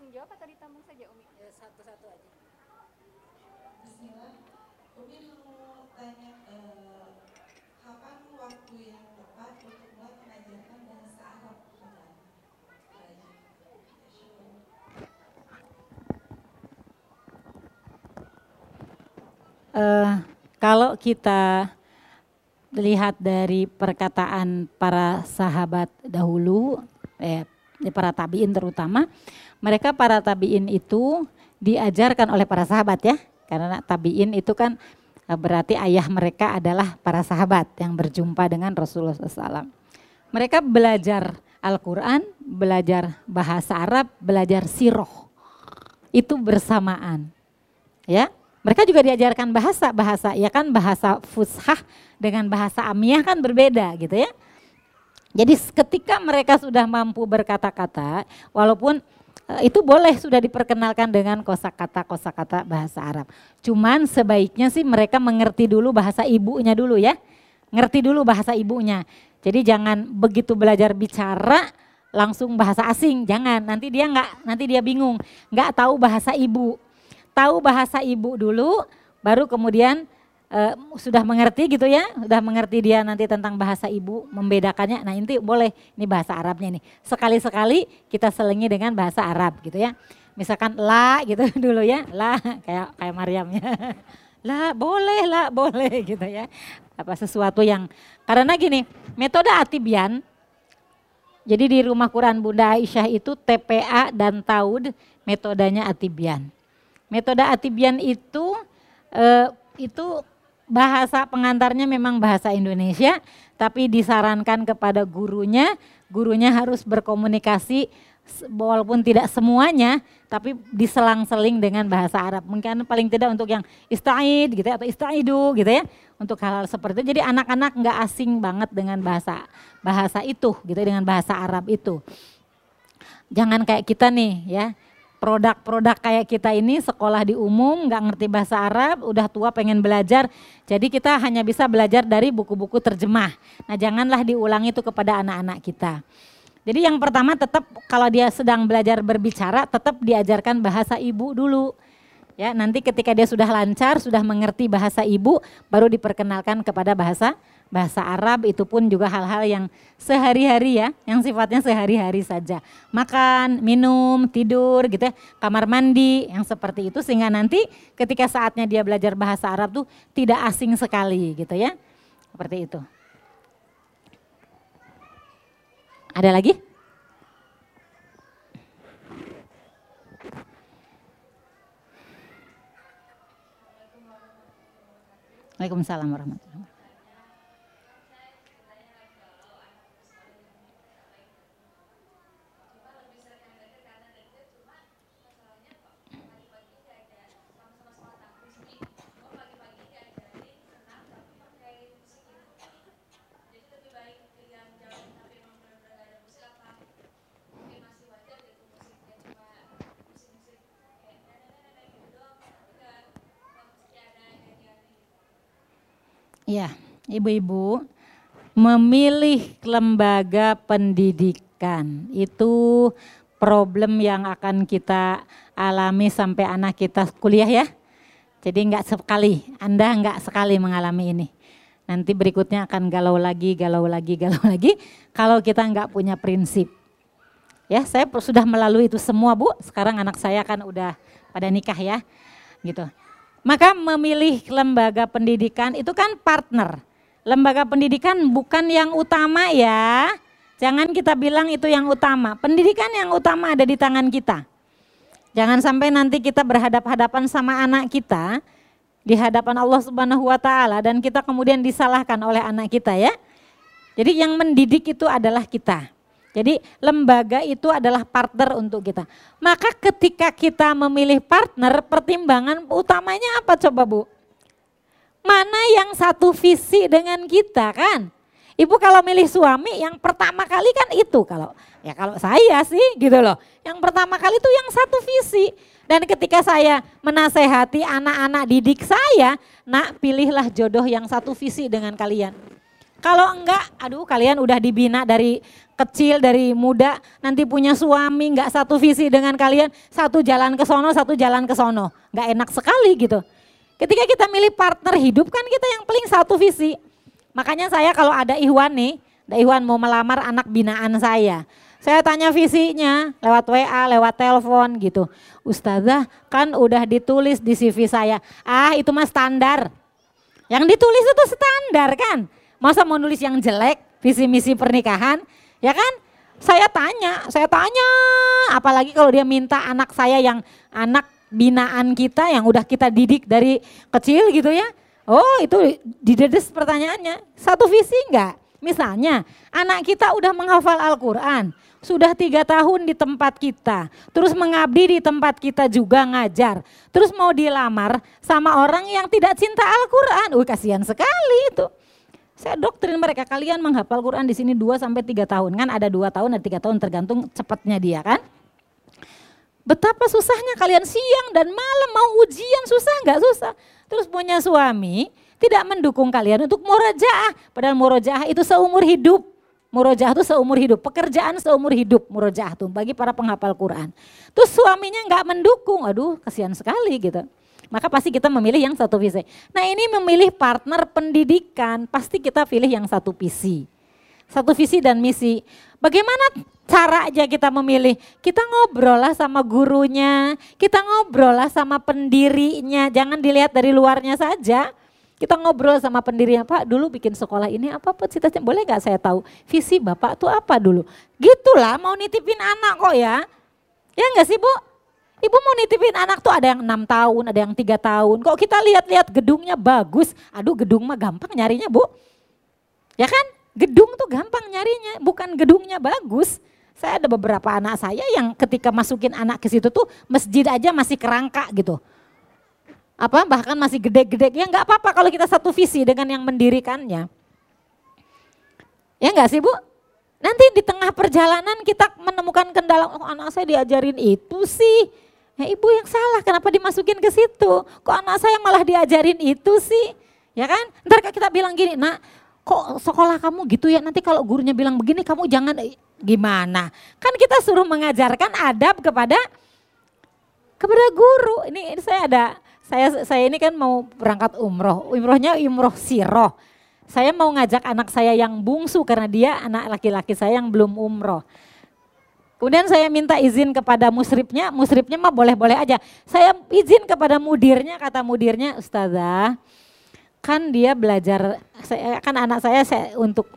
Langsung jawab atau ditambung saja Umi? Ya, satu-satu aja. Bismillah. Umi mau tanya eh, kapan waktu yang tepat untuk mulai mengajarkan bahasa Arab kepada Uh, kalau kita lihat dari perkataan para sahabat dahulu, eh, para tabiin terutama, mereka para tabiin itu diajarkan oleh para sahabat ya. Karena tabiin itu kan eh, berarti ayah mereka adalah para sahabat yang berjumpa dengan Rasulullah SAW. Mereka belajar Al-Quran, belajar bahasa Arab, belajar siroh. itu bersamaan. Ya, mereka juga diajarkan bahasa, bahasa ya kan bahasa fushah dengan bahasa amiyah kan berbeda gitu ya. Jadi ketika mereka sudah mampu berkata-kata, walaupun eh, itu boleh sudah diperkenalkan dengan kosakata kosakata bahasa Arab. Cuman sebaiknya sih mereka mengerti dulu bahasa ibunya dulu ya. Ngerti dulu bahasa ibunya. Jadi jangan begitu belajar bicara langsung bahasa asing, jangan. Nanti dia nggak, nanti dia bingung, nggak tahu bahasa ibu. Tahu bahasa ibu dulu, baru kemudian uh, sudah mengerti gitu ya, sudah mengerti dia nanti tentang bahasa ibu, membedakannya. Nah inti boleh, ini bahasa Arabnya nih. Sekali-sekali kita selingi dengan bahasa Arab gitu ya. Misalkan la gitu [laughs] dulu ya, la kayak kayak Maryamnya. [laughs] lah boleh lah boleh [laughs] gitu ya apa sesuatu yang karena gini metode atibian jadi di rumah Quran Bunda Aisyah itu TPA dan Taud metodenya atibian metode atibian itu eh, itu bahasa pengantarnya memang bahasa Indonesia, tapi disarankan kepada gurunya, gurunya harus berkomunikasi walaupun tidak semuanya, tapi diselang-seling dengan bahasa Arab. Mungkin paling tidak untuk yang istaid gitu ya, atau istaidu gitu ya, untuk hal-hal seperti itu. Jadi anak-anak nggak asing banget dengan bahasa bahasa itu gitu dengan bahasa Arab itu. Jangan kayak kita nih ya, produk-produk kayak kita ini sekolah di umum nggak ngerti bahasa Arab, udah tua pengen belajar, jadi kita hanya bisa belajar dari buku-buku terjemah. Nah janganlah diulang itu kepada anak-anak kita. Jadi yang pertama tetap kalau dia sedang belajar berbicara tetap diajarkan bahasa ibu dulu. Ya, nanti ketika dia sudah lancar, sudah mengerti bahasa ibu, baru diperkenalkan kepada bahasa bahasa Arab itu pun juga hal-hal yang sehari-hari ya, yang sifatnya sehari-hari saja. Makan, minum, tidur gitu ya, kamar mandi yang seperti itu sehingga nanti ketika saatnya dia belajar bahasa Arab tuh tidak asing sekali gitu ya. Seperti itu. Ada lagi? Waalaikumsalam warahmatullahi wabarakatuh. Ya, ibu-ibu memilih lembaga pendidikan itu problem yang akan kita alami sampai anak kita kuliah ya. Jadi enggak sekali, Anda enggak sekali mengalami ini. Nanti berikutnya akan galau lagi, galau lagi, galau lagi kalau kita enggak punya prinsip. Ya, saya sudah melalui itu semua, Bu. Sekarang anak saya kan udah pada nikah ya. Gitu. Maka memilih lembaga pendidikan itu kan partner. Lembaga pendidikan bukan yang utama ya. Jangan kita bilang itu yang utama. Pendidikan yang utama ada di tangan kita. Jangan sampai nanti kita berhadap-hadapan sama anak kita di hadapan Allah Subhanahu wa taala dan kita kemudian disalahkan oleh anak kita ya. Jadi yang mendidik itu adalah kita. Jadi lembaga itu adalah partner untuk kita. Maka ketika kita memilih partner, pertimbangan utamanya apa coba Bu? Mana yang satu visi dengan kita kan? Ibu kalau milih suami yang pertama kali kan itu kalau ya kalau saya sih gitu loh. Yang pertama kali itu yang satu visi. Dan ketika saya menasehati anak-anak didik saya, nak pilihlah jodoh yang satu visi dengan kalian. Kalau enggak, aduh kalian udah dibina dari kecil, dari muda, nanti punya suami, enggak satu visi dengan kalian, satu jalan ke sono, satu jalan ke sono. Enggak enak sekali gitu. Ketika kita milih partner hidup kan kita yang paling satu visi. Makanya saya kalau ada Ikhwan nih, ada Ikhwan mau melamar anak binaan saya. Saya tanya visinya lewat WA, lewat telepon gitu. Ustazah kan udah ditulis di CV saya. Ah itu mah standar. Yang ditulis itu standar kan. Masa mau nulis yang jelek, visi misi pernikahan, ya kan? Saya tanya, saya tanya, apalagi kalau dia minta anak saya yang anak binaan kita yang udah kita didik dari kecil gitu ya. Oh itu didedes pertanyaannya, satu visi enggak? Misalnya, anak kita udah menghafal Al-Quran, sudah tiga tahun di tempat kita, terus mengabdi di tempat kita juga ngajar, terus mau dilamar sama orang yang tidak cinta Al-Quran. Wih kasihan sekali itu. Saya doktrin mereka, kalian menghafal Quran di sini 2 sampai 3 tahun. Kan ada 2 tahun, ada 3 tahun tergantung cepatnya dia kan. Betapa susahnya kalian siang dan malam mau ujian susah nggak susah. Terus punya suami tidak mendukung kalian untuk murojaah. Padahal murojaah itu seumur hidup. Murojaah itu seumur hidup, pekerjaan seumur hidup murojaah tuh bagi para penghafal Quran. Terus suaminya nggak mendukung, aduh kasihan sekali gitu. Maka pasti kita memilih yang satu visi. Nah ini memilih partner pendidikan, pasti kita pilih yang satu visi. Satu visi dan misi. Bagaimana cara aja kita memilih? Kita ngobrol lah sama gurunya, kita ngobrol lah sama pendirinya, jangan dilihat dari luarnya saja. Kita ngobrol sama pendirinya, Pak dulu bikin sekolah ini apa cita-cita, boleh gak saya tahu visi Bapak tuh apa dulu? Gitulah mau nitipin anak kok ya. Ya enggak sih Bu? Ibu mau nitipin anak tuh ada yang enam tahun, ada yang tiga tahun. Kok kita lihat-lihat gedungnya bagus, aduh gedung mah gampang nyarinya bu. Ya kan? Gedung tuh gampang nyarinya, bukan gedungnya bagus. Saya ada beberapa anak saya yang ketika masukin anak ke situ tuh masjid aja masih kerangka gitu apa bahkan masih gede-gede ya nggak apa-apa kalau kita satu visi dengan yang mendirikannya ya nggak sih bu nanti di tengah perjalanan kita menemukan kendala oh anak saya diajarin itu sih ya ibu yang salah kenapa dimasukin ke situ? Kok anak saya malah diajarin itu sih? Ya kan? Ntar kita bilang gini nak kok sekolah kamu gitu ya? Nanti kalau gurunya bilang begini kamu jangan gimana? Kan kita suruh mengajarkan adab kepada kepada guru. Ini, ini saya ada saya saya ini kan mau berangkat umroh, umrohnya umroh siroh. Saya mau ngajak anak saya yang bungsu karena dia anak laki-laki saya yang belum umroh. Kemudian saya minta izin kepada musripnya, musripnya mah boleh-boleh aja. Saya izin kepada mudirnya, kata mudirnya, Ustazah, kan dia belajar, saya, kan anak saya, saya untuk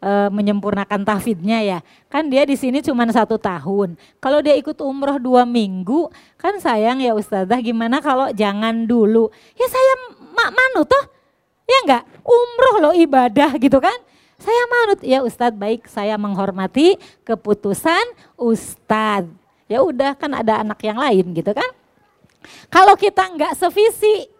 e, menyempurnakan tahfidnya ya. Kan dia di sini cuma satu tahun. Kalau dia ikut umroh dua minggu, kan sayang ya Ustazah gimana kalau jangan dulu. Ya saya mak manut toh, ya enggak? Umroh loh ibadah gitu kan. Saya manut, ya Ustadz baik saya menghormati keputusan Ustadz. Ya udah kan ada anak yang lain gitu kan. Kalau kita enggak sevisi,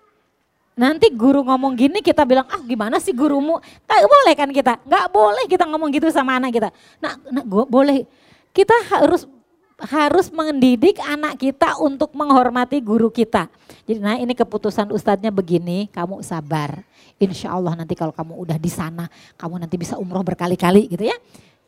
Nanti guru ngomong gini kita bilang, ah gimana sih gurumu? Gak boleh kan kita, gak boleh kita ngomong gitu sama anak kita. Nah, nah gua boleh, kita harus harus mendidik anak kita untuk menghormati guru kita. Jadi nah ini keputusan ustadznya begini, kamu sabar. Insya Allah nanti kalau kamu udah di sana, kamu nanti bisa umroh berkali-kali gitu ya.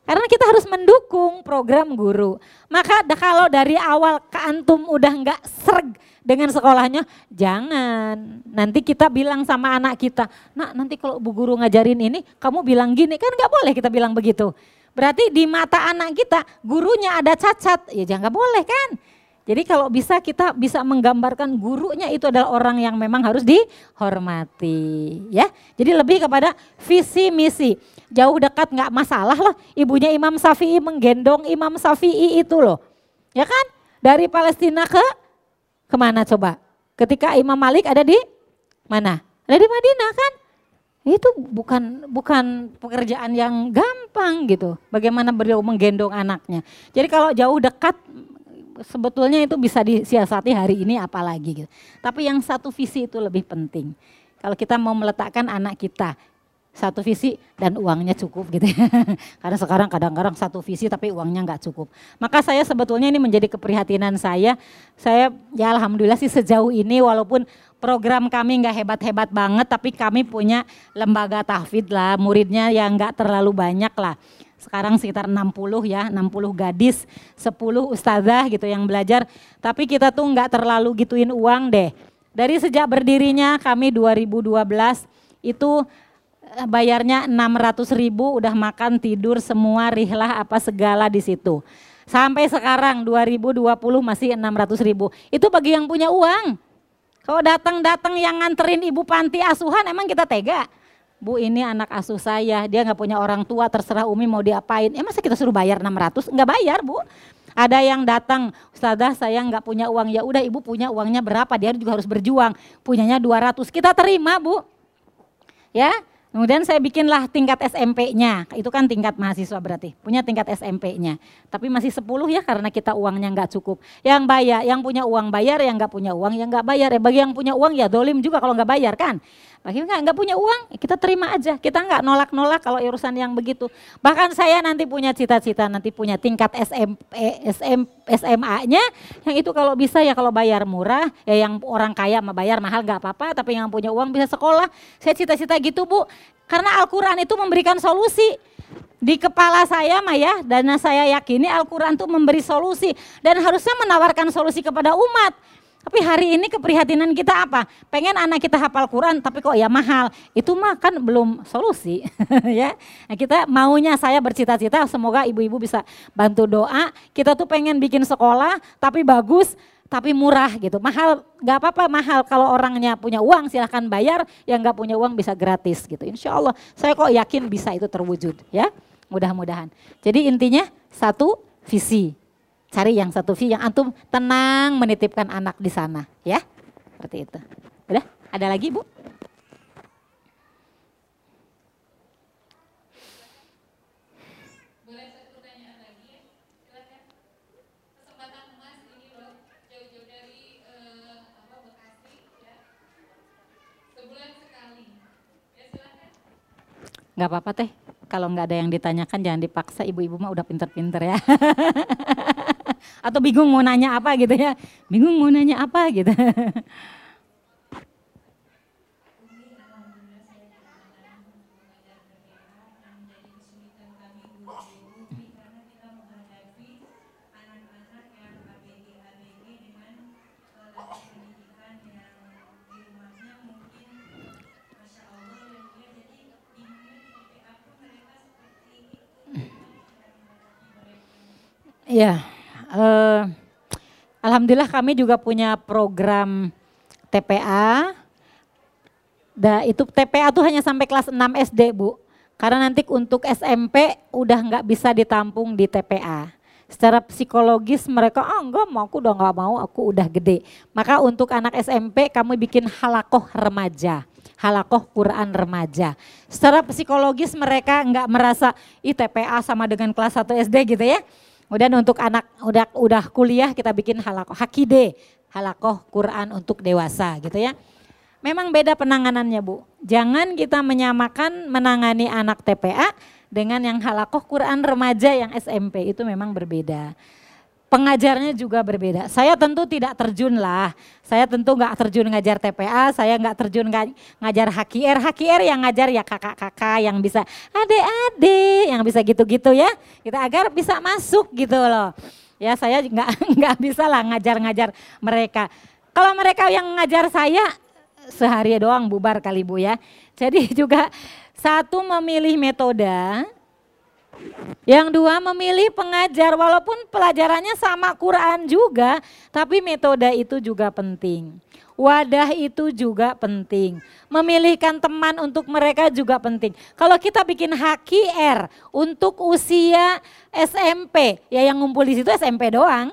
Karena kita harus mendukung program guru. Maka kalau dari awal ke antum udah nggak serg dengan sekolahnya, jangan. Nanti kita bilang sama anak kita, nak nanti kalau bu guru ngajarin ini, kamu bilang gini, kan nggak boleh kita bilang begitu. Berarti di mata anak kita gurunya ada cacat, ya jangan boleh kan. Jadi kalau bisa kita bisa menggambarkan gurunya itu adalah orang yang memang harus dihormati, ya. Jadi lebih kepada visi misi. Jauh dekat nggak masalah loh. Ibunya Imam Syafi'i menggendong Imam Syafi'i itu loh, ya kan? Dari Palestina ke ke mana coba? Ketika Imam Malik ada di mana? Ada di Madinah kan? Itu bukan bukan pekerjaan yang gampang gitu. Bagaimana beliau menggendong anaknya. Jadi kalau jauh dekat sebetulnya itu bisa disiasati hari ini apalagi gitu. Tapi yang satu visi itu lebih penting. Kalau kita mau meletakkan anak kita satu visi dan uangnya cukup gitu ya. [laughs] Karena sekarang kadang-kadang satu visi tapi uangnya nggak cukup. Maka saya sebetulnya ini menjadi keprihatinan saya. Saya ya alhamdulillah sih sejauh ini walaupun program kami nggak hebat-hebat banget tapi kami punya lembaga tahfidz lah, muridnya yang nggak terlalu banyak lah sekarang sekitar 60 ya, 60 gadis, 10 ustazah gitu yang belajar. Tapi kita tuh nggak terlalu gituin uang deh. Dari sejak berdirinya kami 2012 itu eh, bayarnya 600 ribu udah makan tidur semua rihlah apa segala di situ. Sampai sekarang 2020 masih 600 ribu. Itu bagi yang punya uang. Kalau datang-datang yang nganterin ibu panti asuhan emang kita tega. Bu ini anak asuh saya, dia nggak punya orang tua, terserah Umi mau diapain. Eh masa kita suruh bayar 600? Nggak bayar Bu. Ada yang datang, Ustazah saya nggak punya uang, ya udah ibu punya uangnya berapa, dia juga harus berjuang. Punyanya 200, kita terima Bu. Ya, Kemudian saya bikinlah tingkat SMP-nya, itu kan tingkat mahasiswa berarti, punya tingkat SMP-nya. Tapi masih 10 ya karena kita uangnya nggak cukup. Yang bayar, yang punya uang bayar, yang nggak punya uang, yang nggak bayar. Ya bagi yang punya uang ya dolim juga kalau nggak bayar kan. Bagi nggak punya uang, ya kita terima aja. Kita nggak nolak-nolak kalau urusan yang begitu. Bahkan saya nanti punya cita-cita, nanti punya tingkat SMP, SM, SMA-nya, yang itu kalau bisa ya kalau bayar murah, ya yang orang kaya mau bayar mahal nggak apa-apa, tapi yang punya uang bisa sekolah. Saya cita-cita gitu bu, karena Al-Quran itu memberikan solusi. Di kepala saya mah ya, dan saya yakini Al-Quran itu memberi solusi dan harusnya menawarkan solusi kepada umat. Tapi hari ini keprihatinan kita apa? Pengen anak kita hafal Quran tapi kok ya mahal. Itu mah kan belum solusi [laughs] ya. Nah, kita maunya saya bercita-cita semoga ibu-ibu bisa bantu doa. Kita tuh pengen bikin sekolah tapi bagus tapi murah gitu. Mahal nggak apa-apa mahal kalau orangnya punya uang silahkan bayar, yang nggak punya uang bisa gratis gitu. Insya Allah saya kok yakin bisa itu terwujud ya. Mudah-mudahan. Jadi intinya satu visi, Cari yang satu V yang antum tenang menitipkan anak di sana ya. Seperti itu. Udah? Ada lagi Bu? Gak apa-apa teh. Kalau nggak ada yang ditanyakan jangan dipaksa. Ibu-ibu mah udah pinter-pinter ya. [laughs] Atau bingung mau nanya apa gitu ya. Bingung mau nanya apa gitu. Ya, uh, alhamdulillah kami juga punya program TPA. Da, itu TPA tuh hanya sampai kelas 6 SD, Bu. Karena nanti untuk SMP udah nggak bisa ditampung di TPA. Secara psikologis mereka, oh, enggak mau, aku udah nggak mau, aku udah gede. Maka untuk anak SMP kami bikin halakoh remaja halakoh Quran remaja. Secara psikologis mereka nggak merasa ITPA sama dengan kelas 1 SD gitu ya. Kemudian untuk anak udah udah kuliah kita bikin halakoh hakide, halakoh Quran untuk dewasa gitu ya. Memang beda penanganannya Bu. Jangan kita menyamakan menangani anak TPA dengan yang halakoh Quran remaja yang SMP itu memang berbeda pengajarnya juga berbeda. Saya tentu tidak terjun lah. Saya tentu nggak terjun ngajar TPA, saya nggak terjun ngajar HKR. HKR yang ngajar ya kakak-kakak yang bisa adik-adik, yang bisa gitu-gitu ya. Kita agar bisa masuk gitu loh. Ya saya nggak [laughs] nggak bisa lah ngajar-ngajar mereka. Kalau mereka yang ngajar saya sehari doang bubar kali bu ya. Jadi [laughs] juga satu memilih metode yang dua memilih pengajar walaupun pelajarannya sama Quran juga, tapi metode itu juga penting. Wadah itu juga penting. Memilihkan teman untuk mereka juga penting. Kalau kita bikin HKR untuk usia SMP, ya yang ngumpul di situ SMP doang.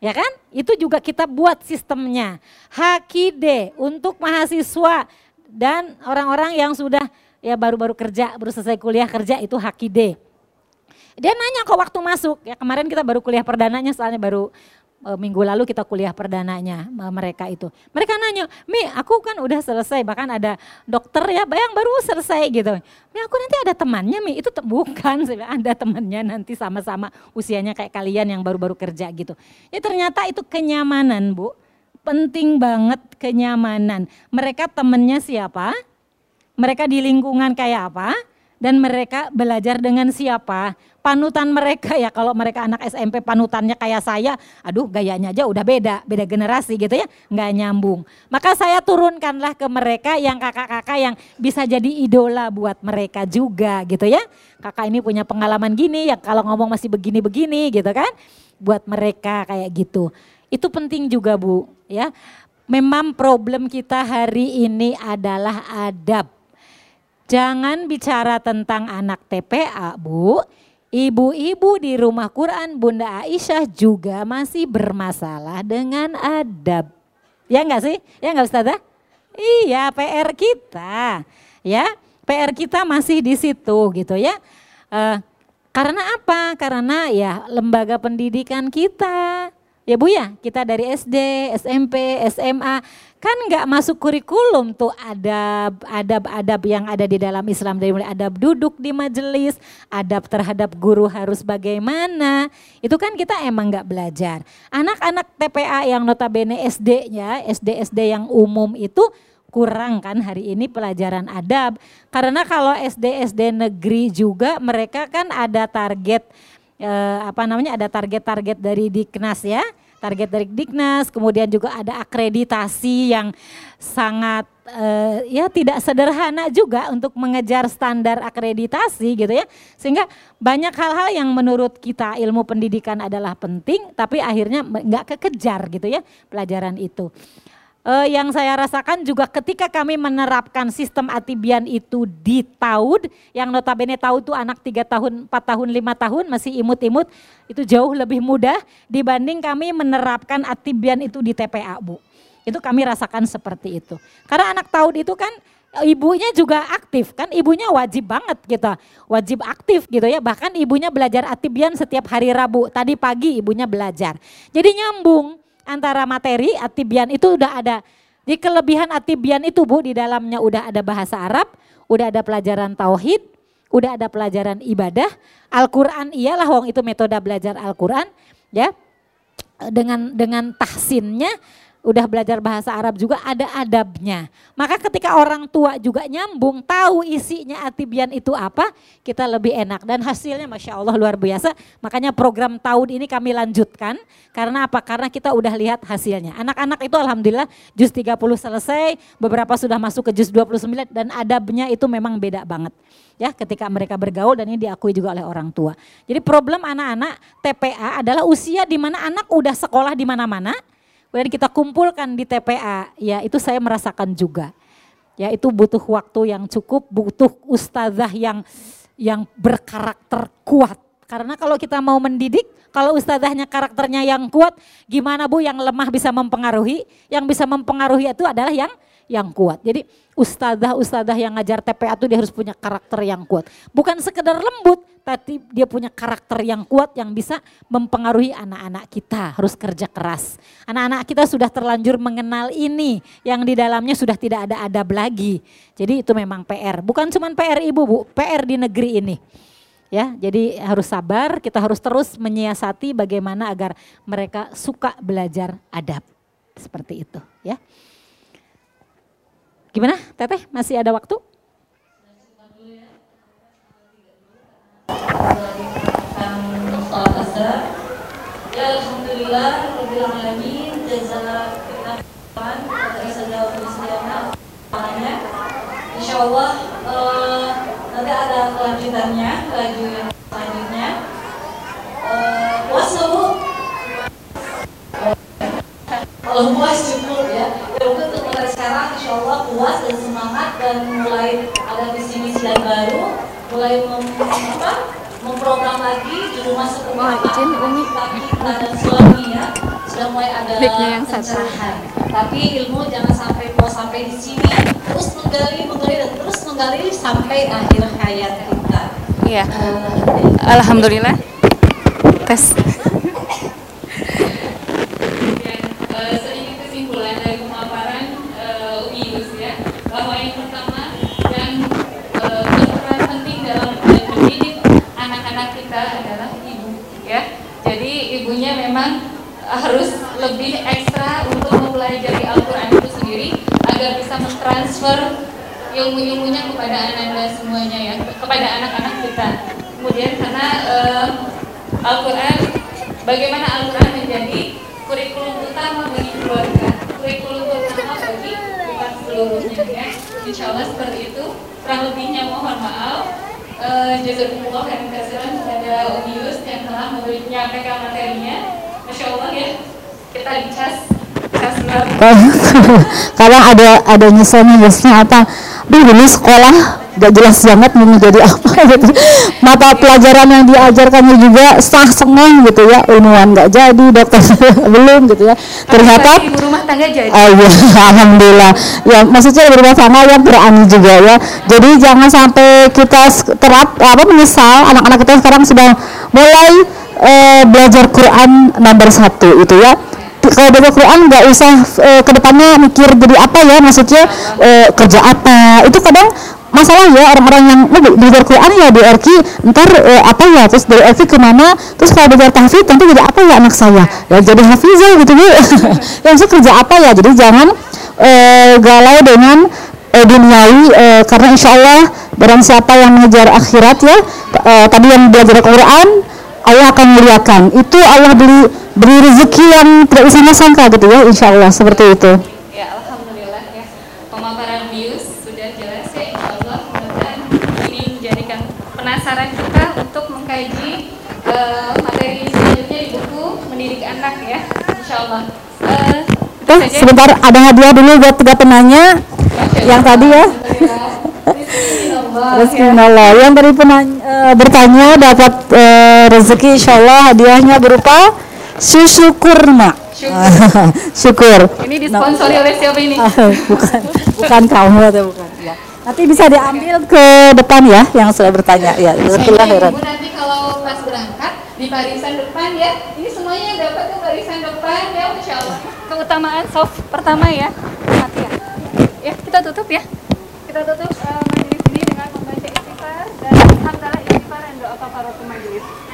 Ya kan? Itu juga kita buat sistemnya. HKD untuk mahasiswa dan orang-orang yang sudah ya baru-baru kerja, baru selesai kuliah kerja itu HKD dia nanya kok waktu masuk, ya kemarin kita baru kuliah perdananya soalnya baru e, minggu lalu kita kuliah perdananya mereka itu. Mereka nanya, Mi aku kan udah selesai, bahkan ada dokter ya bayang baru selesai gitu. Mi aku nanti ada temannya Mi, itu bukan, ada temannya nanti sama-sama usianya kayak kalian yang baru-baru kerja gitu. Ya ternyata itu kenyamanan Bu, penting banget kenyamanan. Mereka temennya siapa? Mereka di lingkungan kayak apa? Dan mereka belajar dengan siapa? Panutan mereka ya kalau mereka anak SMP panutannya kayak saya, aduh gayanya aja udah beda, beda generasi gitu ya, nggak nyambung. Maka saya turunkanlah ke mereka yang kakak-kakak yang bisa jadi idola buat mereka juga gitu ya. Kakak ini punya pengalaman gini ya kalau ngomong masih begini-begini gitu kan, buat mereka kayak gitu. Itu penting juga Bu ya. Memang problem kita hari ini adalah adab. Jangan bicara tentang anak TPA, Bu Ibu-ibu di rumah Quran Bunda Aisyah juga masih bermasalah dengan adab. Ya enggak sih? Ya enggak Ustazah? Iya PR kita. Ya PR kita masih di situ gitu ya. Uh, karena apa? Karena ya lembaga pendidikan kita Ya Bu ya, kita dari SD, SMP, SMA kan nggak masuk kurikulum tuh adab, adab-adab yang ada di dalam Islam dari mulai adab duduk di majelis, adab terhadap guru harus bagaimana. Itu kan kita emang nggak belajar. Anak-anak TPA yang notabene SD-nya, SD-SD yang umum itu kurang kan hari ini pelajaran adab. Karena kalau SD-SD negeri juga mereka kan ada target eh, apa namanya ada target-target dari Diknas ya target dari Diknas, kemudian juga ada akreditasi yang sangat uh, ya tidak sederhana juga untuk mengejar standar akreditasi gitu ya. Sehingga banyak hal-hal yang menurut kita ilmu pendidikan adalah penting tapi akhirnya nggak kekejar gitu ya pelajaran itu uh, yang saya rasakan juga ketika kami menerapkan sistem atibian itu di TAUD, yang notabene TAUD itu anak 3 tahun, 4 tahun, 5 tahun masih imut-imut, itu jauh lebih mudah dibanding kami menerapkan atibian itu di TPA Bu. Itu kami rasakan seperti itu. Karena anak TAUD itu kan ibunya juga aktif kan ibunya wajib banget gitu wajib aktif gitu ya bahkan ibunya belajar atibian setiap hari Rabu tadi pagi ibunya belajar jadi nyambung antara materi atibian itu udah ada. Di kelebihan atibian itu Bu di dalamnya udah ada bahasa Arab, udah ada pelajaran tauhid, udah ada pelajaran ibadah. Al-Qur'an iyalah wong itu metode belajar Al-Qur'an ya. Dengan dengan tahsinnya udah belajar bahasa Arab juga ada adabnya. Maka ketika orang tua juga nyambung tahu isinya atibian itu apa, kita lebih enak dan hasilnya masya Allah luar biasa. Makanya program tahun ini kami lanjutkan karena apa? Karena kita udah lihat hasilnya. Anak-anak itu alhamdulillah juz 30 selesai, beberapa sudah masuk ke juz 29 dan adabnya itu memang beda banget ya ketika mereka bergaul dan ini diakui juga oleh orang tua. Jadi problem anak-anak TPA adalah usia di mana anak udah sekolah di mana-mana, kemudian kita kumpulkan di TPA, ya itu saya merasakan juga. Ya itu butuh waktu yang cukup, butuh ustazah yang yang berkarakter kuat. Karena kalau kita mau mendidik, kalau ustazahnya karakternya yang kuat, gimana Bu yang lemah bisa mempengaruhi? Yang bisa mempengaruhi itu adalah yang yang kuat. Jadi ustazah-ustazah yang ngajar TPA itu dia harus punya karakter yang kuat. Bukan sekedar lembut, tapi dia punya karakter yang kuat yang bisa mempengaruhi anak-anak kita. Harus kerja keras. Anak-anak kita sudah terlanjur mengenal ini yang di dalamnya sudah tidak ada adab lagi. Jadi itu memang PR. Bukan cuma PR ibu bu, PR di negeri ini. Ya, jadi harus sabar, kita harus terus menyiasati bagaimana agar mereka suka belajar adab. Seperti itu, ya. Gimana Teteh, masih ada waktu? Ya Alhamdulillah, Insya Allah uh, nanti ada kelanjutannya, yang selanjutnya. Uh? Kalau puas cukup ya. Sekarang Insya Allah puas dan semangat dan mulai ada visi misi dan baru, mulai mem, apa, memprogram lagi di rumah seperti Wah, izin Umi. kita dan suami ya sudah mulai ada yang pencerahan. Tapi ilmu jangan sampai puas sampai di sini, terus menggali, menggali dan terus menggali sampai akhir hayat kita. Iya. Eh, Alhamdulillah. Tes. Dan eh, sedikit kesimpulan dari pemaparan eh, Umi Yus ya, bahwa yang pertama yang eh, berperan penting dalam mendidik anak-anak kita adalah ibu ya. Jadi ibunya memang harus lebih ekstra untuk mempelajari Al-Quran itu sendiri agar bisa mentransfer ilmu-ilmunya kepada anak-anak semuanya ya, kepada anak-anak kita. Kemudian karena eh, Al-Quran, bagaimana Al-Quran menjadi kurikulum utama bagi keluarga, kurikulum utama bagi kita seluruhnya ya. Insya Allah seperti itu. Kurang lebihnya mohon maaf. Eh, Jazakumullah khairan kasiran kepada Umi yang telah menyampaikan materinya. Masya Allah ya, kita dicas. [laughs] kadang ada ada nyeselnya biasanya apa duh ini sekolah gak jelas banget mau menjadi apa [laughs] gitu mata pelajaran yang diajarkannya juga sah sengeng gitu ya unwan nggak jadi dokter [laughs] belum gitu ya ternyata ibu rumah tangga jadi Oh iya, alhamdulillah. Ya maksudnya berumah tangga yang berani juga ya. Jadi jangan sampai kita terap apa menyesal anak-anak kita sekarang sedang mulai eh, belajar Quran nomor satu itu ya. Kalau belajar Quran nggak usah eh, ke depannya mikir jadi apa ya maksudnya eh, kerja apa. Itu kadang masalah ya orang-orang yang oh, be- belajar Quran ya di RQ ntar eh, apa ya terus dari RQ ke mana terus kalau belajar tahfidz nanti jadi apa ya anak saya? Ya jadi hafizah gitu bu. [laughs] Ya maksudnya kerja apa ya? Jadi jangan eh, galau dengan eh, duniawi eh, karena insya Allah barang siapa yang mengejar akhirat ya eh, tadi yang belajar Quran Allah akan muliakan itu Allah beri beri rezeki yang tidak bisa disangka gitu ya insya Allah seperti itu Ya, alhamdulillah ya. Pemaparan bius sudah jelas ya, insya Allah. Mudah-mudahan ini menjadikan penasaran kita untuk mengkaji eh, materi selanjutnya di buku mendidik anak ya, insya Allah. Itu Eh, sebentar ada hadiah dulu buat tiga penanya yang tadi ya. [laughs] Rezeki Allah. Yang dari penanya, eh, bertanya dapat eh, rezeki insya Allah hadiahnya berupa susu kurma. [laughs] Syukur. Ini disponsori oleh siapa ini? [laughs] bukan, bukan kamu atau bukan. Ya. Nanti bisa diambil ke depan ya yang sudah bertanya. Ya, khairan. Ibu nanti kalau pas berangkat di barisan depan ya, ini semuanya yang dapat ke barisan depan ya, insya Allah. Keutamaan soft pertama ya, hati ya. Ya kita tutup ya. Kita tutup eh, majelis ini istighfar dan doa kafaratul majelis.